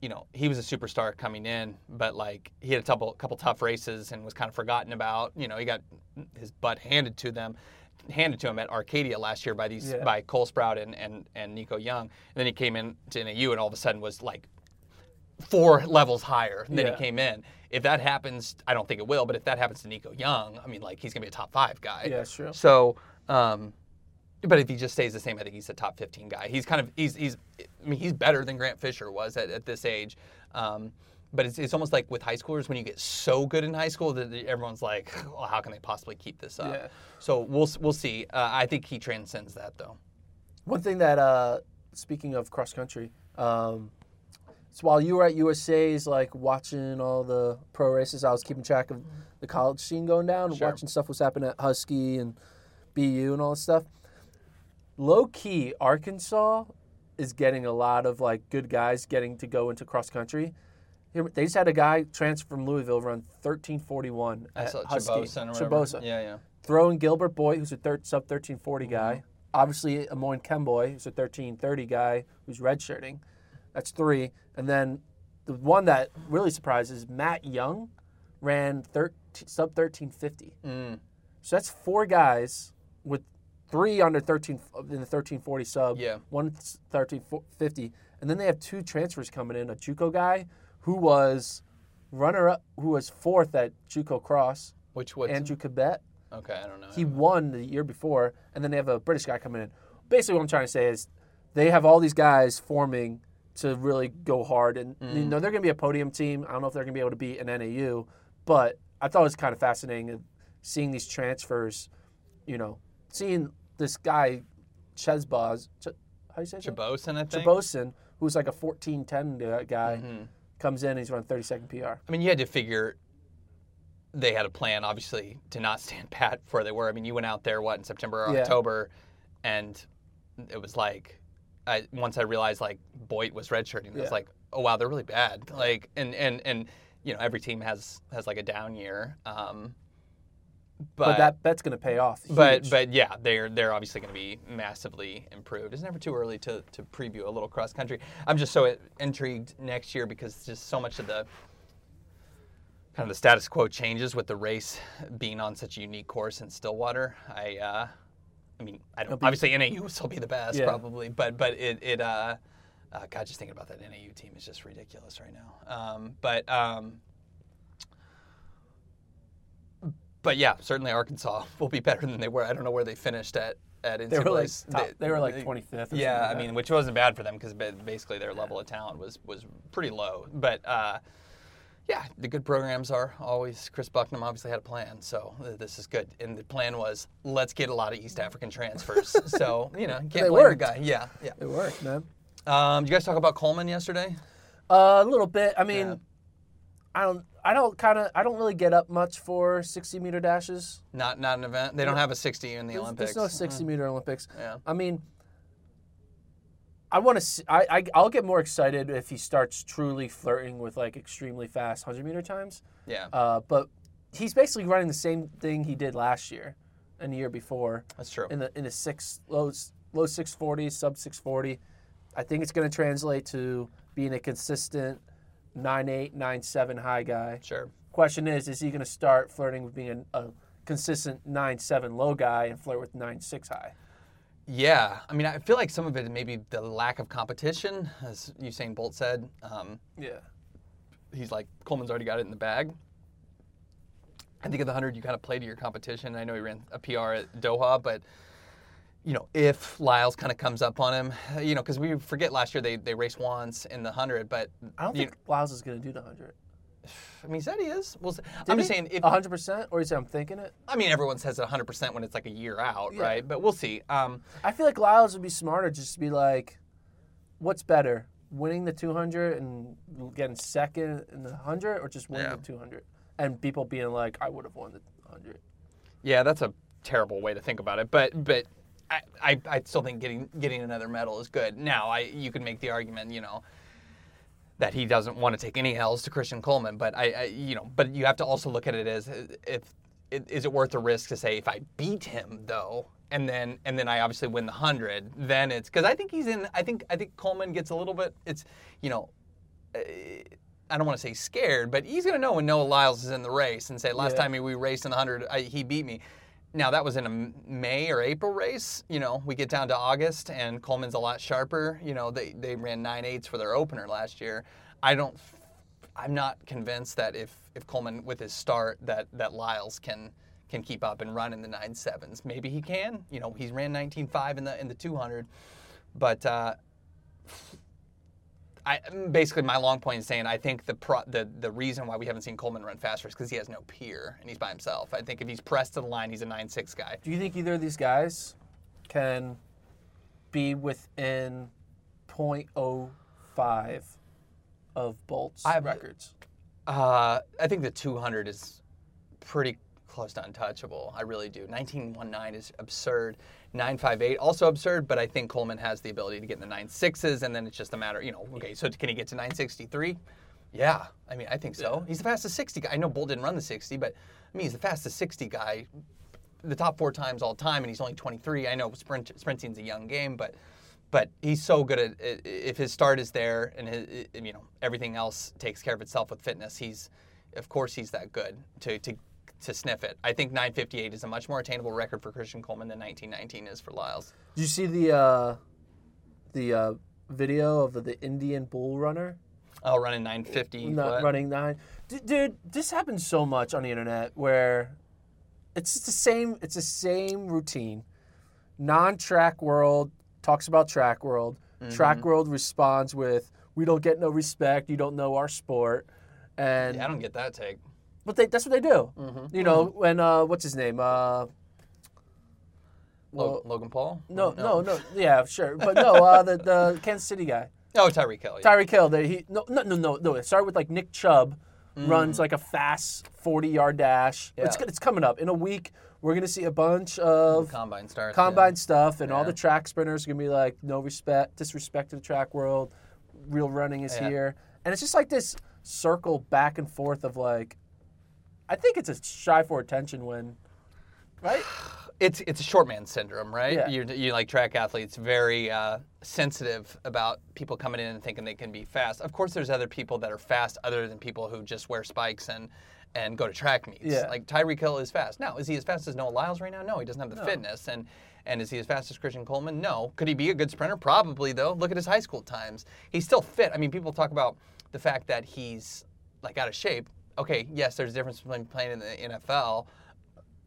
You know he was a superstar coming in but like he had a couple couple tough races and was kind of forgotten about. You know he got his butt handed to them handed to him at Arcadia last year by these Yeah. by Cole Sprout and, and and Nico Young. And then he came in to NAU and all of a sudden was like four levels higher than Yeah. he came in. If that happens, I don't think it will, but if that happens to Nico Young, I mean, like he's gonna be a top five guy. Yeah, sure. So, um, but if he just stays the same, I think he's a top fifteen guy. He's kind of he's he's I mean he's better than Grant Fisher was at, at this age. Um, but it's, it's almost like with high schoolers when you get so good in high school that everyone's like, well, how can they possibly keep this up? Yeah. So we'll we'll see. Uh, I think he transcends that though. One thing that, uh, speaking of cross country, um, so while you were at USA's, like watching all the pro races, I was keeping track of the college scene going down, Sure. watching stuff was happening at Husky and BU and all this stuff. Low key, Arkansas is getting a lot of like good guys getting to go into cross country. They just had a guy transfer from Louisville run 1341 at Husky. Chabosa or Yeah, yeah. throwing Gilbert Boit, who's a thir- sub 1340 guy. Mm-hmm. Obviously, Amon Kemboi, who's a 1330 guy who's redshirting. That's three. And then the one that really surprises Matt Young ran 13, sub 1350. Mm. So that's four guys with three under 13 in the 1340 sub, Yeah. one 1350. And then they have two transfers coming in a Juco guy who was runner up, who was fourth at Juco Cross, Which was Andrew Cabet. Okay, I don't know. He won the year before, and then they have a British guy coming in. Basically, what I'm trying to say is they have all these guys forming to really go hard, and Mm. you know they're going to be a podium team. I don't know if they're going to be able to beat an NAU, but I thought it was kind of fascinating seeing these transfers. You know, seeing this guy Chesbaz, Ch- how do you say? Chabosin, I think. Chabosin, who's like a 14-10 guy, Mhm. comes in and he's running 30 second PR. I mean, you had to figure they had a plan, obviously, to not stand (laughs) pat where they were. I mean, you went out there what in September or Yeah. October, and it was like, I once I realized like Boit was redshirting, it Yeah. was like, oh wow, they're really bad. Like, and and and you know, every team has has like a down year. Um, But, but that bet's going to pay off. but but yeah, they're they're obviously going to be massively improved. It's never too early to to preview a little cross country. I'm just so intrigued next year because just so much of the kind of the status quo changes with the race being on such a unique course in Stillwater. I uh, I mean, I don't be- obviously NAU will still be the best Yeah. probably, but but it it uh, uh, God, just thinking about that NAU team is just ridiculous right now. Um, but um, but yeah, certainly Arkansas (laughs) will be better than they were. I don't know where they finished at at they were like top, they were like 25th. Yeah, something I mean, which wasn't bad for them because basically their level of talent was was pretty low. But uh, yeah, the good programs are always. Chris Bucknam obviously had a plan, so this is good. And the plan was let's get a lot of East African transfers. (laughs) so you know, can't They blame worked. the guy. Yeah, yeah. it worked, man. Um, did you guys talk about Coleman yesterday? Uh, a little bit. I mean, Yeah. I don't. I don't kind of. I don't really get up much for 60 meter dashes. Not not an event. They don't have a 60 in the There's, Olympics. there's no 60 meter Olympics. Yeah. I mean, I want to. I, I I'll get more excited if he starts truly flirting with like extremely fast 100 meter times. Yeah, Uh, but he's basically running the same thing he did last year and the year before that's true. in the in the six low low 640 sub 640. I think it's going to translate to being a consistent 9.8 9.7 high guy. Sure. Question is, is he going to start flirting with being a, a consistent 9.7 low guy and flirt with nine six high? Yeah, I mean, I feel like some of it maybe the lack of competition, as Usain Bolt said. Um, Yeah. he's like Coleman's already got it in the bag. I think at the hundred you kind of play to your competition. I know he ran a PR at Doha, but you know if Lyles kind of comes up on him, you know, because we forget last year they they raced once in the hundred, but I don't think Lyles is going to do the 100. I mean, he said he is. Well, I'm just saying if 100%? Or is it I'm thinking it? I mean everyone says it 100 percent when it's like a year out, Yeah. right? But we'll see. Um, I feel like Lyles would be smarter just to be like, what's better, winning the 200 and getting second in the 100 or just winning Yeah. the 200? And people being like, I would have won the 100. Yeah, that's a terrible way to think about it, but but I, I, I still think getting getting another medal is good. Now, I you can make the argument, you know, that he doesn't want to take any L's to Christian Coleman, but I, I you know, but you have to also look at it as if is it worth the risk to say if I beat him though, and then and then I obviously win the hundred, then it's because I think he's in. I think I think Coleman gets a little bit. It's you know. uh, I don't want to say scared, but he's going to know when Noah Lyles is in the race and say, last Yeah. time we raced in the 100, I, he beat me. Now, that was in a May or April race. You know, we get down to August and Coleman's a lot sharper. You know, they, they ran nine eights for their opener last year. I don't, I'm not convinced that if, if Coleman with his start, that, that Lyles can can keep up and run in the nine sevens. Maybe he can. You know, he's ran 19.5 in the, in the 200. But, uh, I basically my long point is saying I think the pro, the the reason why we haven't seen Coleman run faster is because he has no peer and he's by himself. I think if he's pressed to the line, he's a nine six guy. Do you think either of these guys can be within 0.05 of Bolt's I've- records? Uh, I think the 200 is pretty close to untouchable. I really do. 1919 is absurd. 958 also absurd, but I think Coleman has the ability to get in the nine sixes, and then it's just a matter, you know, okay, so can he get to 963? Yeah, I mean, I think so. He's the fastest 60 guy. I know Bolt didn't run the 60, but I mean, he's the fastest 60 guy, the top four times all time, and he's only 23. I know sprint, sprinting's a young game, but but he's so good at if his start is there and his, you know everything else takes care of itself with fitness. He's of course he's that good to to to sniff it. I think 958 is a much more attainable record for Christian Coleman than 1919 is for Lyles. Did you see the uh, the uh, video of the Indian bull runner Oh, running 950. not what? running nine? D- dude, this happens so much on the internet where it's just the same. It's the same routine. Non-track world talks about track world. Track world responds with, "We don't get no respect. You don't know our sport." And Yeah, I don't get that take. But they, that's what they do. Mm-hmm. You know, when uh, what's his name? Uh, well, Logan Paul? no, no, no, yeah, sure, but no, uh, the the (laughs) Kansas City guy, Oh, Tyreek Hill. Yeah. Tyreek Hill. They, he no, no, no, no, no. It started with like Nick Chubb runs like a fast forty yard dash. It's Mm. Yeah. it's coming up in a week. We're gonna see a bunch of Combine starts. combine stuff, and all the track sprinters are gonna be like, no respect, disrespect to the track world. Real running is Yeah. here, and it's just like this circle back and forth of like, I think it's a shy for attention when, right? (sighs) it's it's a short man syndrome, right? Yeah. You you like track athletes very uh, sensitive about people coming in and thinking they can be fast. Of course, there's other people that are fast other than people who just wear spikes and and go to track meets. Yeah. Like Tyreek Hill is fast. Now, is he as fast as Noah Lyles right now? No, he doesn't have the fitness. And and is he as fast as Christian Coleman? No. Could he be a good sprinter? Probably though. Look at his high school times. He's still fit. I mean, people talk about the fact that he's like out of shape. Okay, yes, there's a difference between playing in the NFL.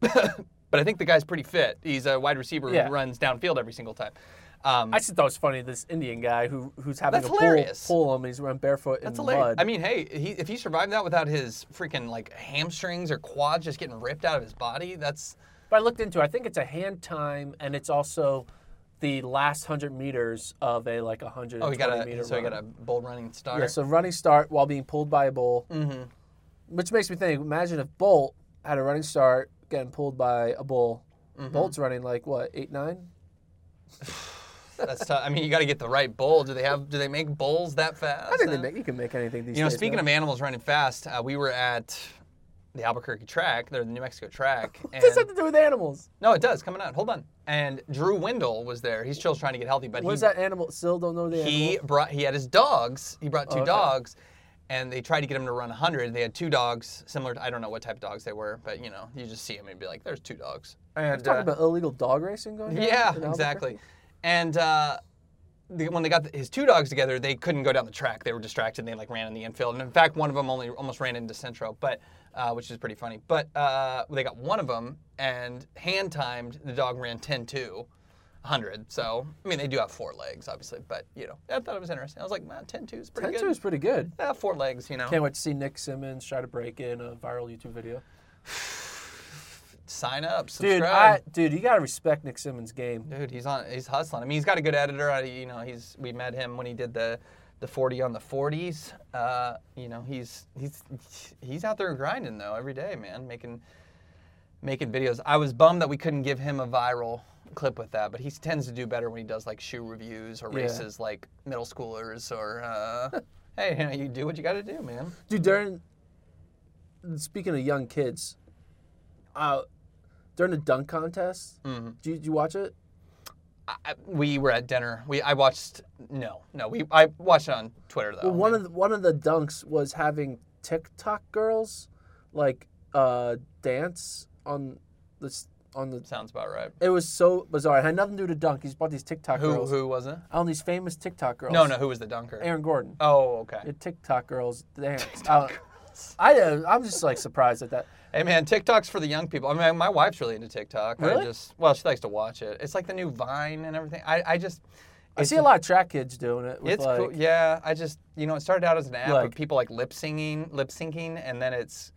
(laughs) but I think the guy's pretty fit. He's a wide receiver Yeah. who runs downfield every single time. Um, I just thought it was funny this Indian guy who who's having a pull, pull him. He's running barefoot in that's hilarious. mud. I mean, hey, he, if he survived that without his freaking like hamstrings or quads just getting ripped out of his body, that's But I looked into. it. I think it's a hand time, and it's also the last hundred meters of a like a hundred. oh, he got meter a so he got a bull running start. Yeah, so running start while being pulled by a bull, mm-hmm. Which makes me think. Imagine if Bolt had a running start getting pulled by a bull. Mm-hmm. Bolt's running like what eight nine? That's tough. I mean, you got to get the right bull. Do they have? Do they make bulls that fast? I think they make you can make anything these days. You know, days. speaking man. of animals running fast, uh, we were at the Albuquerque track, they're the New Mexico track. what does have to do with animals? No, it does. Coming out. Hold on. And Drew Windle was there. He's still trying to get healthy, but What he is that animal? Still don't know the he animal. brought he had his dogs. He brought two Oh, okay. dogs, and they tried to get him to run 100. They had two dogs, similar. to I don't know what type of dogs they were, but you know, you just see them and be like, "There's two dogs." And Talking uh, about illegal dog racing going on. yeah, exactly. And uh, the, when they got the, his two dogs together, they couldn't go down the track. They were distracted. And they like ran in the infield, and in fact, one of them only almost ran into Centro, but uh, which is pretty funny. But uh, they got one of them, and hand timed the dog ran 10-2. 100. So, I mean, they do have four legs, obviously, but, you know, I thought it was interesting. I was like, man, 10 2 is pretty Ten good. two is pretty good. Yeah, four legs, you know. Can't wait to see Nick Symmonds try to break in a viral YouTube video. (sighs) Sign up, Dude, subscribe. I, dude, you gotta respect Nick Symmonds' game. Dude, he's on. He's hustling. I mean, he's got a good editor. I, you know, he's. We met him when he did the, the 40 on the 40s. Uh, you know, he's he's he's out there grinding though every day, man, making making videos. I was bummed that we couldn't give him a viral clip with that, but he tends to do better when he does like shoe reviews or Yeah. races like middle schoolers or. Uh, (laughs) hey, you, know, you do what you got to do, man. Dude, during speaking of young kids, uh, during the dunk contest, Mhm. did, you, did you watch it? I, I- we were at dinner. We I watched. No, no. We I watched it on Twitter though. Well, one of the, one of the dunks was having TikTok girls like uh, dance on this on the. sounds about right. It was so bizarre. It had nothing to do with dunk. He's brought these TikTok Who girls who was it? on these famous TikTok girls. No, no. Who was the dunker? Aaron Gordon. Oh, okay. The TikTok girls dance. Uh, (laughs) I uh, I'm just like surprised at that. Hey man, TikTok's for the young people. I mean, my wife's really into TikTok. I Really? just well, she likes to watch it. It's like the new Vine and everything. I, I just I see a lot of track kids doing it. It's like, cool. Yeah, I just you know it started out as an app Like- of people like lip singing, lip syncing, and then it's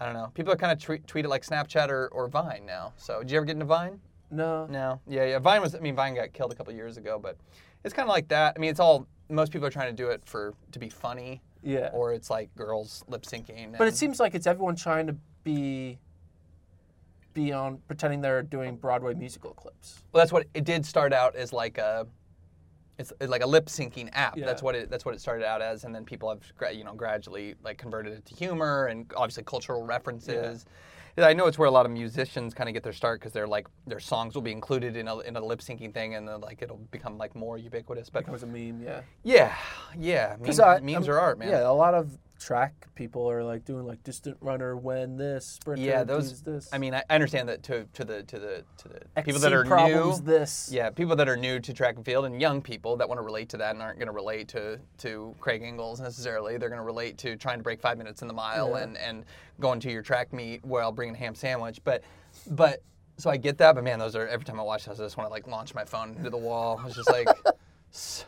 I don't know. People are kind of tweet, treat it like Snapchat or, or Vine now. So did you ever get into Vine? No. No. Yeah, yeah. Vine was. I mean, Vine got killed a couple years ago, but it's kind of like that. I mean, it's all. Most people are trying to do it for to be funny, Yeah. or it's like girls lip syncing. But it seems like it's everyone trying to be be on pretending they're doing Broadway musical clips. Well, that's what it did start out as like a, it's like a lip syncing app. Yeah. That's what it. That's what it started out as, and then people have you know gradually like converted it to humor and obviously cultural references. Yeah, I know it's where a lot of musicians kind of get their start because they're like their songs will be included in a in a lip syncing thing, and then like it'll become like more ubiquitous. But Becomes a meme, yeah. yeah, yeah, memes, I- memes I'm- are art, man. Yeah, a lot of track people are like doing like distant runner when this sprinter Yeah, those. this. I mean, I I understand that to to the to the to the people that are problems new. this. Yeah, people that are new to track and field and young people that want to relate to that and aren't going to relate to, to Craig Engels necessarily. They're going to relate to trying to break five minutes in the mile Yeah. and, and going to your track meet while bringing a ham sandwich. But, but so I get that. But man, those are every time I watch those, I just want to like launch my phone into the wall. It's just like (laughs) so,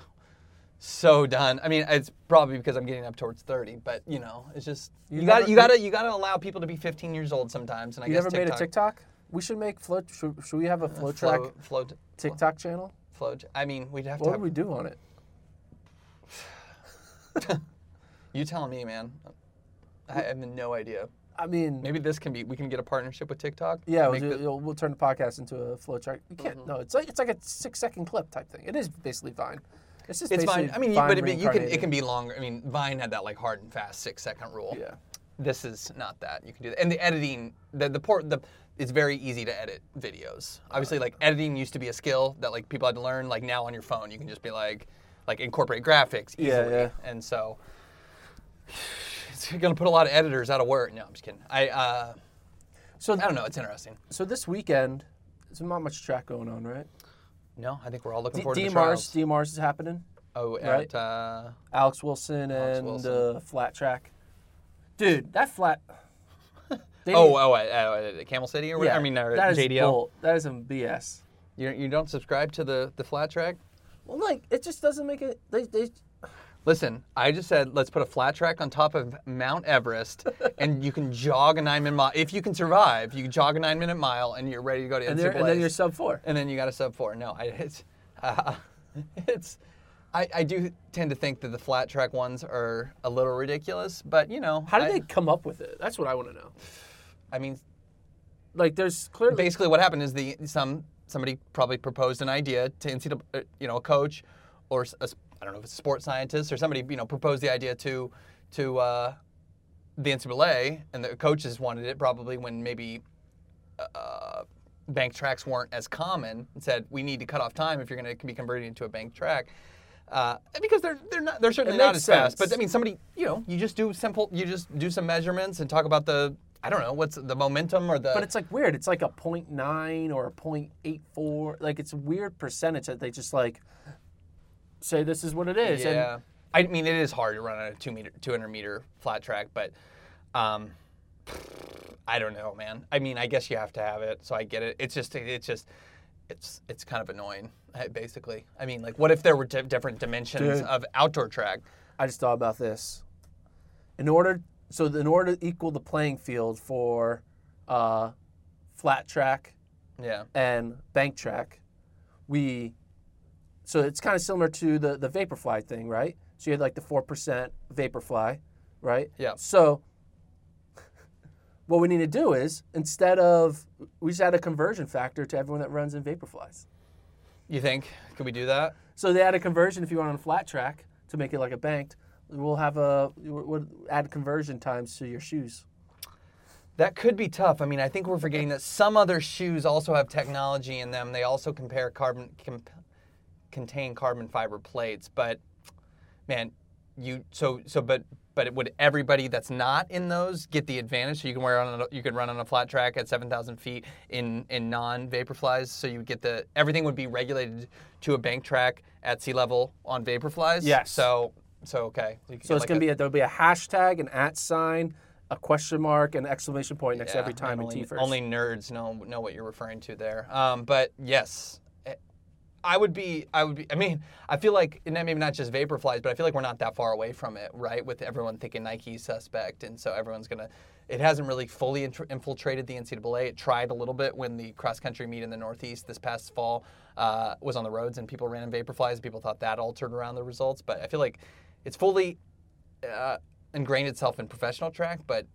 so done. I mean, it's probably because I'm getting up towards 30, but you know, it's just you, You got you got to you got to allow people to be 15 years old sometimes. And I You guess never made a TikTok? We should make flow. Should, should we have a FloTrack flow, flow, TikTok channel? flow. I mean, we'd have What to. What would we do on it? (laughs) you telling me, man? I have no idea. I mean, Maybe this can be. We can get a partnership with TikTok. yeah, we'll, do, the- Mm-hmm. we'll, turn the podcast into a FloTrack. You can't. No, it's like it's like a six second clip type thing. It is basically Vine. It's just it's fine. I mean, Vine but it, you can. It can be longer. I mean, Vine had that like hard and fast six second rule. Yeah. This is not that. You can do that. And the editing, the the port, the it's very easy to edit videos. Obviously, like editing used to be a skill that like people had to learn. Like now on your phone, you can just be like, like incorporate graphics easily. Yeah, yeah. And so (sighs) it's gonna put a lot of editors out of work. No, I'm just kidding. I uh, So I don't know. It's interesting. so this weekend, there's not much track going on, right? No, I think we're all looking D- forward to the DMRs, trials. DMRs is happening. Oh, right? at uh, Alex Wilson Alex and Wilson. Uh, flat track. Dude, that flat. (laughs) they oh, oh, at, Camel City or whatever. I mean, or that is JDL. bull. That is some BS. You, you don't subscribe to the the flat track? Well, like it just doesn't make it. They, they Listen, I just said let's put a flat track on top of Mount Everest, (laughs) and you can jog a nine minute mile. If you can survive, you jog a nine minute mile, and you're ready to go to and, they're- and then you're sub four. and then you got a sub four. No, I, it's uh, (laughs) it's. I, I do tend to think that the flat track ones are a little ridiculous, but you know, How did I, they come up with it? That's what I want to know. I mean, Like, there's clearly basically what happened is the some somebody probably proposed an idea to NCAA, you know, a coach or s- a s- I don't know if it's a sports scientist or somebody, you know, proposed the idea to to uh, the NCAA, and the coaches wanted it probably when maybe uh, bank tracks weren't as common, and said we need to cut off time if you're going to be converted into a bank track. Uh, because they're they're not they're certainly not as fast, but I mean somebody you know you just do simple you just do some measurements and talk about the I don't know what's the momentum or the But it's like weird. It's like a 0.9 or a 0.84. Like it's a weird percentage that they just like say this is what it is. And Yeah. I mean, it is hard to run on a two meter, 200 meter flat track, but um, I don't know, man. I mean, I guess you have to have it, so I get it. It's just, it's just, it's, it's kind of annoying, uh, basically. I mean, like, what if there were di- different dimensions Dude. of outdoor track? I just thought about this. In order, so in order to equal the playing field for uh, flat track Yeah. and bank track, we, so it's kind of similar to the the vaporfly thing, right? So you had like the four percent vaporfly, right? Yeah. So (laughs) what we need to do is instead of we just add a conversion factor to everyone that runs in vaporflies. You think? Can we do that? So they add a conversion if you want on a flat track to make it like a banked. We'll have a we'll add conversion times to your shoes. That could be tough. I mean, I think we're forgetting that some other shoes also have technology in them. They also compare carbon com, contain carbon fiber plates. But man, you so so but but would everybody that's not in those get the advantage? So you can wear on a, you could run on a flat track at seven thousand feet in in non vaporflies. So you get the everything would be regulated to a bank track at sea level on vaporflies. Yes. So so okay. Could So it's like gonna a- be a, there'll be a hashtag, an at sign, a question mark, and an exclamation point next to Yeah, every time only, only nerds know know what you're referring to there. Um, but yes, I would be. I would be. I mean, I feel like and maybe not just Vaporflies, but I feel like we're not that far away from it, right? With everyone thinking Nike suspect, and so everyone's gonna. It hasn't really fully infiltrated the NCAA. It tried a little bit when the cross country meet in the Northeast this past fall uh, was on the roads, and people ran in Vaporflies. People thought that altered around the results, but I feel like it's fully uh, ingrained itself in professional track, but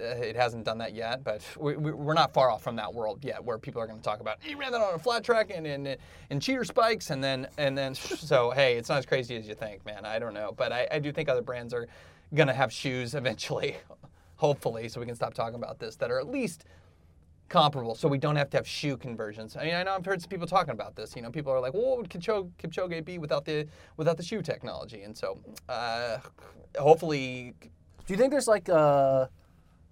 it hasn't done that yet. But (laughs) we, we're not far off from that world yet, where people are going to talk about he ran that on a flat track and and, and cheater spikes, and then and then (laughs) so hey, it's not as crazy as you think, man. I don't know, but I, I do think other brands are going to have shoes (laughs) eventually, hopefully, so we can stop talking about this that are at least comparable, so we don't have to have shoe conversions. I mean, I know I've heard some people talking about this. You know, people are like, "Well, what would Kipchoge, Kipchoge be without the without the shoe technology?" And so, uh, hopefully, Do you think there's like a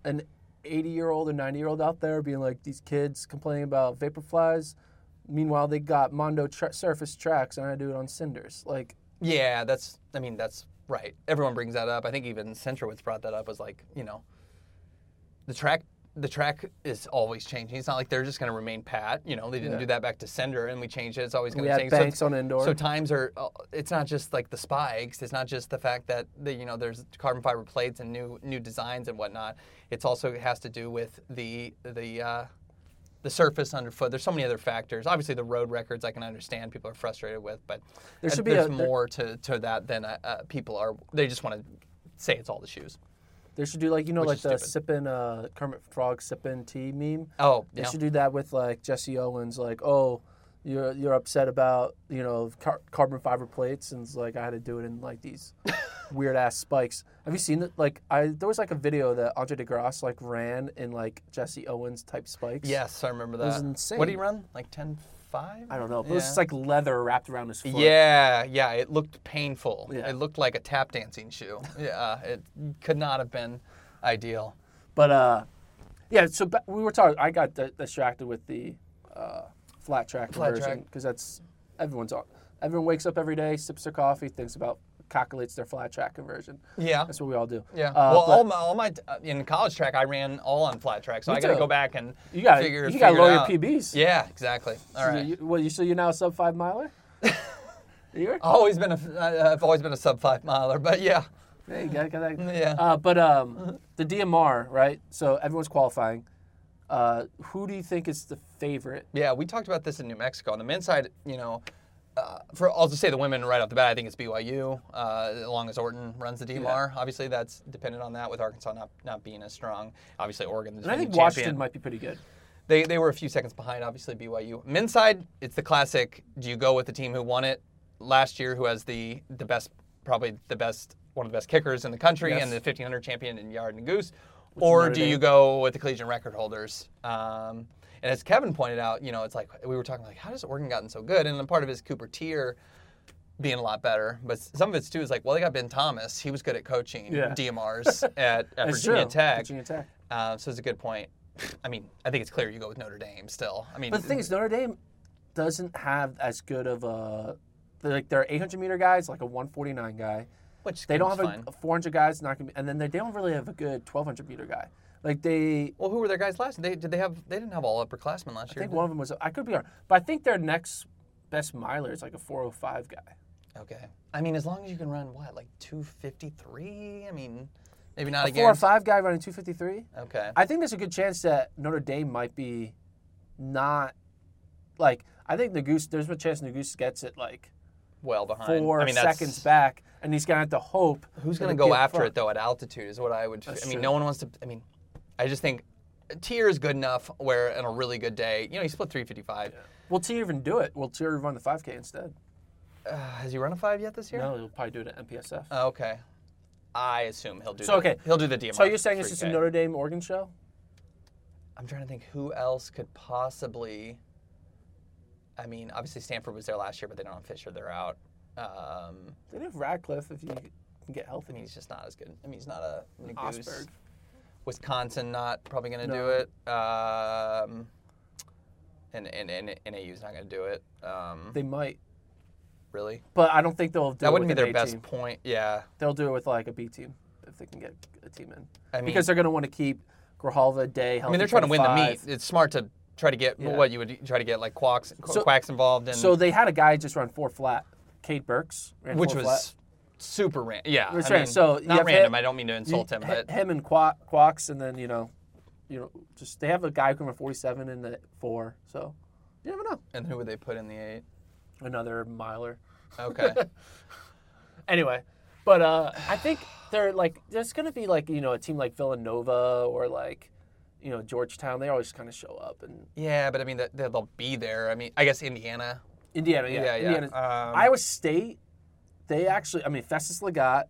an 80 year old or 90 year old out there being like these kids complaining about vaporflies? Meanwhile, they got Mondo tra- surface tracks, and I do it on cinders. Like, yeah, that's. I mean, that's right. Everyone brings that up. I think even Centrowitz brought that up. Was like, you know, the track the track is always changing. It's not like they're just going to remain pat. You know, they didn't Yeah. do that back to Sender, and we changed it. It's always going to change. Banks so, on indoor. So times are. uh, It's not just like the spikes. It's not just the fact that the, you know there's carbon fiber plates and new new designs and whatnot. It's also it has to do with the the. Uh, the surface underfoot. There's so many other factors. Obviously, the road records I can understand people are frustrated with, but There should be there's a- more to, to that than uh, uh, people are. They just want to say it's all the shoes. They should do like you know Which like the sipping uh, Kermit Frog sipping tea meme. Oh, They yeah. should do that with like Jesse Owens, like, oh, you're you're upset about you know car- carbon fiber plates, and it's like I had to do it in like these (laughs) weird ass spikes. Have you seen that? Like, I there was like a video that Andre De Grasse like ran in like Jesse Owens type spikes. Yes, I remember that. was insane. What do you run? Like 10 5? I don't know, but it was just like leather wrapped around his foot. Yeah, yeah, it looked painful. Yeah. It looked like a tap dancing shoe. Yeah, it could not have been ideal. But uh, yeah. So we were talking. I got di- distracted with the uh, flat track Flat track. because that's everyone's. Everyone wakes up every day, sips their coffee, thinks about calculates their flat track conversion. Yeah. That's what we all do. Yeah. Uh, well, all my, all my uh, in college track, I ran all on flat track, so I got to go back and you got to figure. you got to lower your. PBs. Yeah, exactly. All So right. You, well, you so you're now a sub five miler. (laughs) you're always been a. I've always been a sub five miler, but yeah. yeah, you got, got that. (laughs) Yeah. Uh, but um, the DMR, right? So everyone's qualifying. Uh, who do you think is the favorite? Yeah, we talked about this in New Mexico. On the men's side, you know, uh, for I'll just say the women right off the bat. I think it's BYU, uh, as long as Orton runs the DMR. Obviously, that's dependent on that with Arkansas not, not being as strong. Obviously, Oregon. And I think defending Washington might be pretty good. They, they were a few seconds behind, obviously, BYU. Men's side, it's the classic do you go with the team who won it last year, who has the, the best, probably the best, one of the best kickers in the country Yes. and the 1500 champion in Yared Nuguse? Or do you go with the collegiate record holders? Um, and as Kevin pointed out, you know, it's like we were talking like, how does Oregon gotten so good? And a part of it is Cooper Teare being a lot better, but some of it's too is like, well, they got Ben Thomas. He was good at coaching Yeah. DMRs (laughs) at, at Virginia true. Tech. Virginia Tech. Uh, so it's a good point. I mean, I think it's clear you go with Notre Dame still. I mean, But the thing is, Notre Dame doesn't have as good of a they're like their 800 meter guys, like a 149 guy. which They don't have fine. a 400 guys, not gonna be, and then they don't really have a good 1200 meter guy. Like they, Well, who were their guys last? They did they have? They didn't have all upperclassmen last year. I think one of them was. I could be wrong, but I think their next best miler is like a 405 guy. Okay. I mean, as long as you can run what, like two fifty three. I mean, maybe not A again. 405 guy running 253. Okay. I think there's a good chance that Notre Dame might be not like. I think Nuguse. There's a chance Nuguse gets it like well behind. four I mean, seconds back, and he's gonna have to hope. Who's gonna go after front- it though at altitude is what I would. That's I mean, true. no one wants to. I mean, I just think Teare is good enough where on a really good day, you know, he split three fifty five. Will Teare even do it? Will Teare run the 5K instead? Uh, has he run a five yet this year? No, he'll probably do it at MPSF. Oh, okay. I assume he'll do. So, the, okay. He'll do the DMR. so you're saying it's just a 3K. Notre Dame Oregon show? I'm trying to think who else could possibly. I mean, obviously Stanford was there last year, but they don't have Fisher. They're out. Um, They have Radcliffe if you can get I healthy. mean, he's just not as good. I mean, he's not a Goose. Ostberg. Wisconsin not probably going to do it. Um, and, and, and NAU's not going to do it. Um, They might, really? but I don't think they'll do That it wouldn't be their best team. point. Yeah. They'll do it with like a B team if they can get a team in. I mean, because they're going to want to keep Grijalva, Day, I mean, they're trying to win the meet. It's smart to try to get Yeah. what you would try to get like quacks, So- quacks involved in, So they had a guy just run four flat. Kate Burks ran which four was flat. Super random. Yeah, It's I random. mean, So not random. him- I don't mean to insult him, but him and Qua- Quacks, and then you know, you know, just they have a guy who can 47 in the four. So you never know. and who would they put in the eight? Another miler. Okay. (laughs) Anyway, but uh, I think they're like there's gonna be like you know a team like Villanova or like you know Georgetown. They always kind of show up and yeah, but I mean, that- they'll be there. I mean, I guess Indiana. Indiana, yeah, Yeah, yeah. Um, Iowa State, they actually, I mean, Festus Lagat,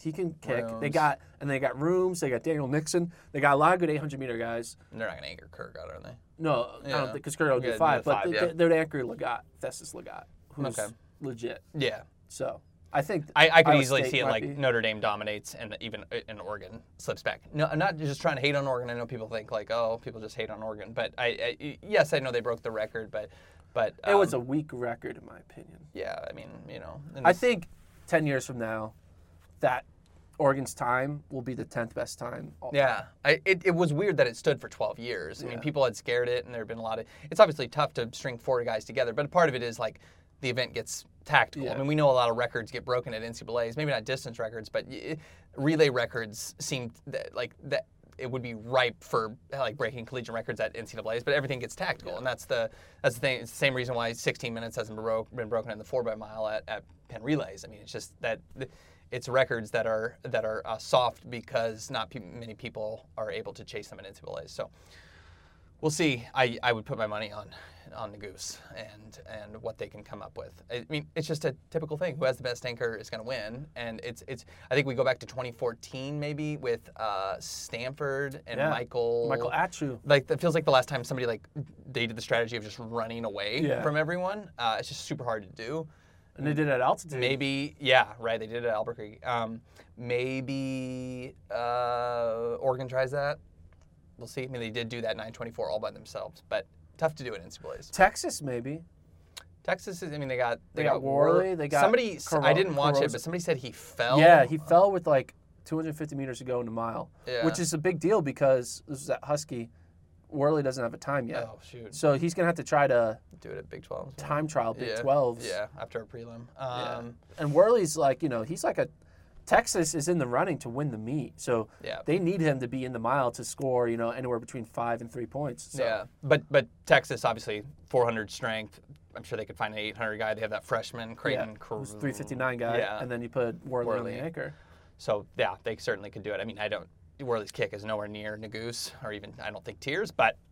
he can kick. They got and they got Rooms. They got Daniel Nixon. They got a lot of good 800 meter guys. They're not going to anchor Kirk out, are they? No, I don't think because Kurt will Yeah, do do five, but five, they, yeah. they're anchor Lagat, Festus Lagat, who's Okay. legit. Yeah. So I think I, I could Iowa easily State see it like be- Notre Dame dominates and even uh, and Oregon slips back. No, I'm not just trying to hate on Oregon. I know people think like, oh, people just hate on Oregon, but I, I yes, I know they broke the record, but but it was a um, weak record in my opinion. yeah. I mean, you know, I think 10 years from now, that Oregon's time will be the tenth best time. all- Yeah, I, it, it was weird that it stood for 12 years. I mean, Yeah. people had scared it, and there have been a lot of. It's obviously tough to string four guys together, but part of it is like the event gets tactical. I Yeah. mean, we know a lot of records get broken at NCAA's, maybe not distance records, but y- relay records seem that, like that. It would be ripe for like breaking collegiate records at NCAA's, but everything gets tactical, and that's the that's the thing. It's the same reason why 16 minutes hasn't been, bro- been broken in the four by mile at, at Penn Relays. I mean, it's just that it's records that are that are uh, soft because not pe- many people are able to chase them at NCAA's. So we'll see. I, I would put my money on on the goose and and what they can come up with. I mean, it's just a typical thing. Who has the best anchor is going to win, and it's it's. I think we go back to 2014 maybe with uh, Stanford and Yeah. Michael. Michael Atchoo. Like that feels like the last time somebody like they did the strategy of just running away Yeah. from everyone. Uh, it's just super hard to do. And they did it at altitude. Maybe, yeah, right. They did it at Albuquerque. Um, maybe uh, Oregon tries that. We'll see. I mean, they did do that 924 all by themselves, but tough to do it in NCAA's. Texas, maybe. Texas is. I mean, they got They got Worley, they got somebody. s- I didn't watch it, but somebody said he fell. Yeah, he fell with like 250 meters to go in a mile, Yeah. which is a big deal because this is at Husky. Worley doesn't have a time yet. Oh shoot! So he's to have to try to Do it at Big 12. time trial Big yeah. 12s. Yeah, after a prelim. Um, And Worley's like, you know, he's like a. Texas is in the running to win the meet. So Yeah. they need him to be in the mile to score, you know, anywhere between five and three points. So, Yeah, but but Texas obviously 400 strength. I'm sure they could find an 800 guy. They have that freshman Yeah, Crayton. who's 359 guy, Yeah. and then you put Worley, on Worley. the anchor. So yeah, they certainly could do it. I mean, I don't. Worley's kick is nowhere near Nuguse or even I don't think Teare's, but yeah,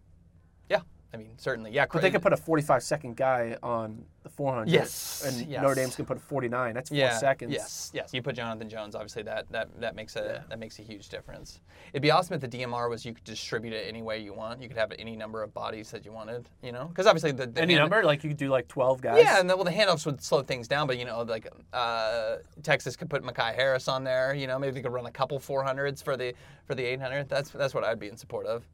I mean certainly yeah. But they could put a 45 second guy on the 400. Yes, And yes. Notre Dame's to put a 49. That's four yeah, seconds. Yes, yes. You put Jonathan Jones, obviously that that that makes a Yeah. that makes a huge difference. It'd be awesome if the DMR was you could distribute it any way you want. You could have any number of bodies that you wanted. You know, because obviously the, the Any hand- number? Like you could do like 12 guys? Yeah, and the, well, the handoffs would slow things down, but you know, like uh, Texas could put Makai Harris on there. You know, maybe they could run a couple 400s for the for the 800. That's that's what I'd be in support of.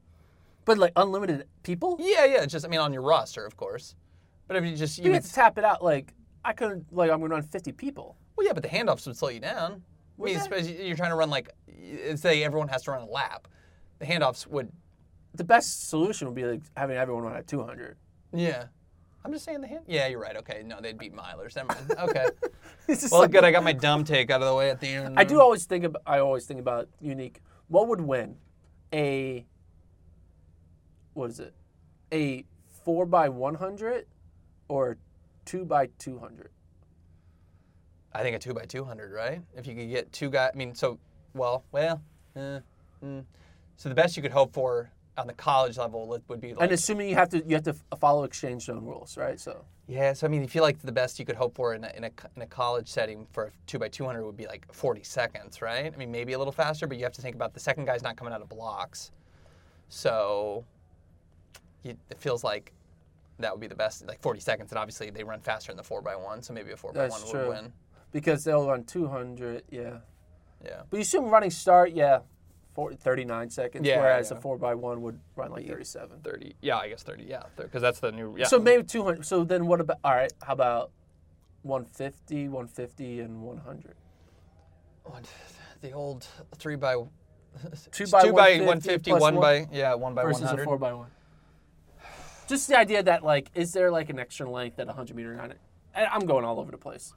But like unlimited people? Yeah, yeah. Just I mean, on your roster, of course. But if you just you You would, to tap it out. Like, I couldn't, like, I'm going to run 50 people. well, yeah, but the handoffs would slow you down. I Would mean, they? suppose you're trying to run like say everyone has to run a lap. The handoffs would. The best solution would be like having everyone run at 200. Yeah. I'm just saying the hand. Yeah, you're right. Okay, no, they'd beat milers. Never mind. (laughs) Okay. It's just well, like- good. I got my dumb take out of the way at the end. I do always think about, I always think about unique. What would win? A, what is it? A 4 by 100 or 2 by 200? I think a two by two hundred, right? If you could get two guys, I mean, so well, well, eh, mm. so the best you could hope for on the college level would- would be like, And assuming you have to, you have to follow exchange zone rules, right? So yeah. So I mean, if you like the best you could hope for in a, in a in a college setting for a two by two hundred would be like forty seconds, right? I mean, maybe a little faster, but you have to think about the second guy's not coming out of blocks, so you, it feels like that would be the best, like forty seconds. And obviously, they run faster in the four by one, so maybe a four by That's one true. would win. because they'll run 200, yeah. Yeah. But you assume running start, yeah, 40, 39 seconds, Yeah, whereas yeah. a 4 by one would run like 37. 30 yeah i guess 30 yeah because that's the new yeah So maybe 200. So then what about, all right, how about 150, 150, and 100? What, the old three by (laughs) Two by two by 150 150 plus one one by yeah one by versus 100 a 4 by 1 Just the idea that, like, is there like an extra length at 100 meter? on it? I'm going all over the place.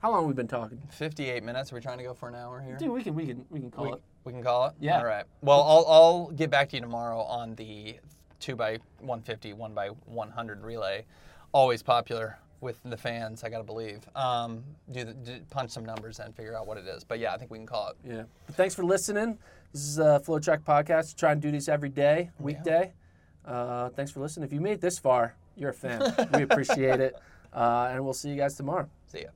How long have we been talking? 58 minutes are we trying to go for an hour here Dude, we can we can we can call we, it. we can call it Yeah. all right well I'll, I'll get back to you tomorrow on the 2 by 150 1 by 100 relay always popular with the fans i gotta believe um, do, the, do punch some numbers and figure out what it is but yeah i think we can call it Yeah. But thanks for listening. This is a FloTrack podcast. Try and do these every day, weekday. Uh, thanks for listening. If you made it this far, you're a fan. we appreciate it. (laughs) Uh, and we'll see you guys tomorrow. see ya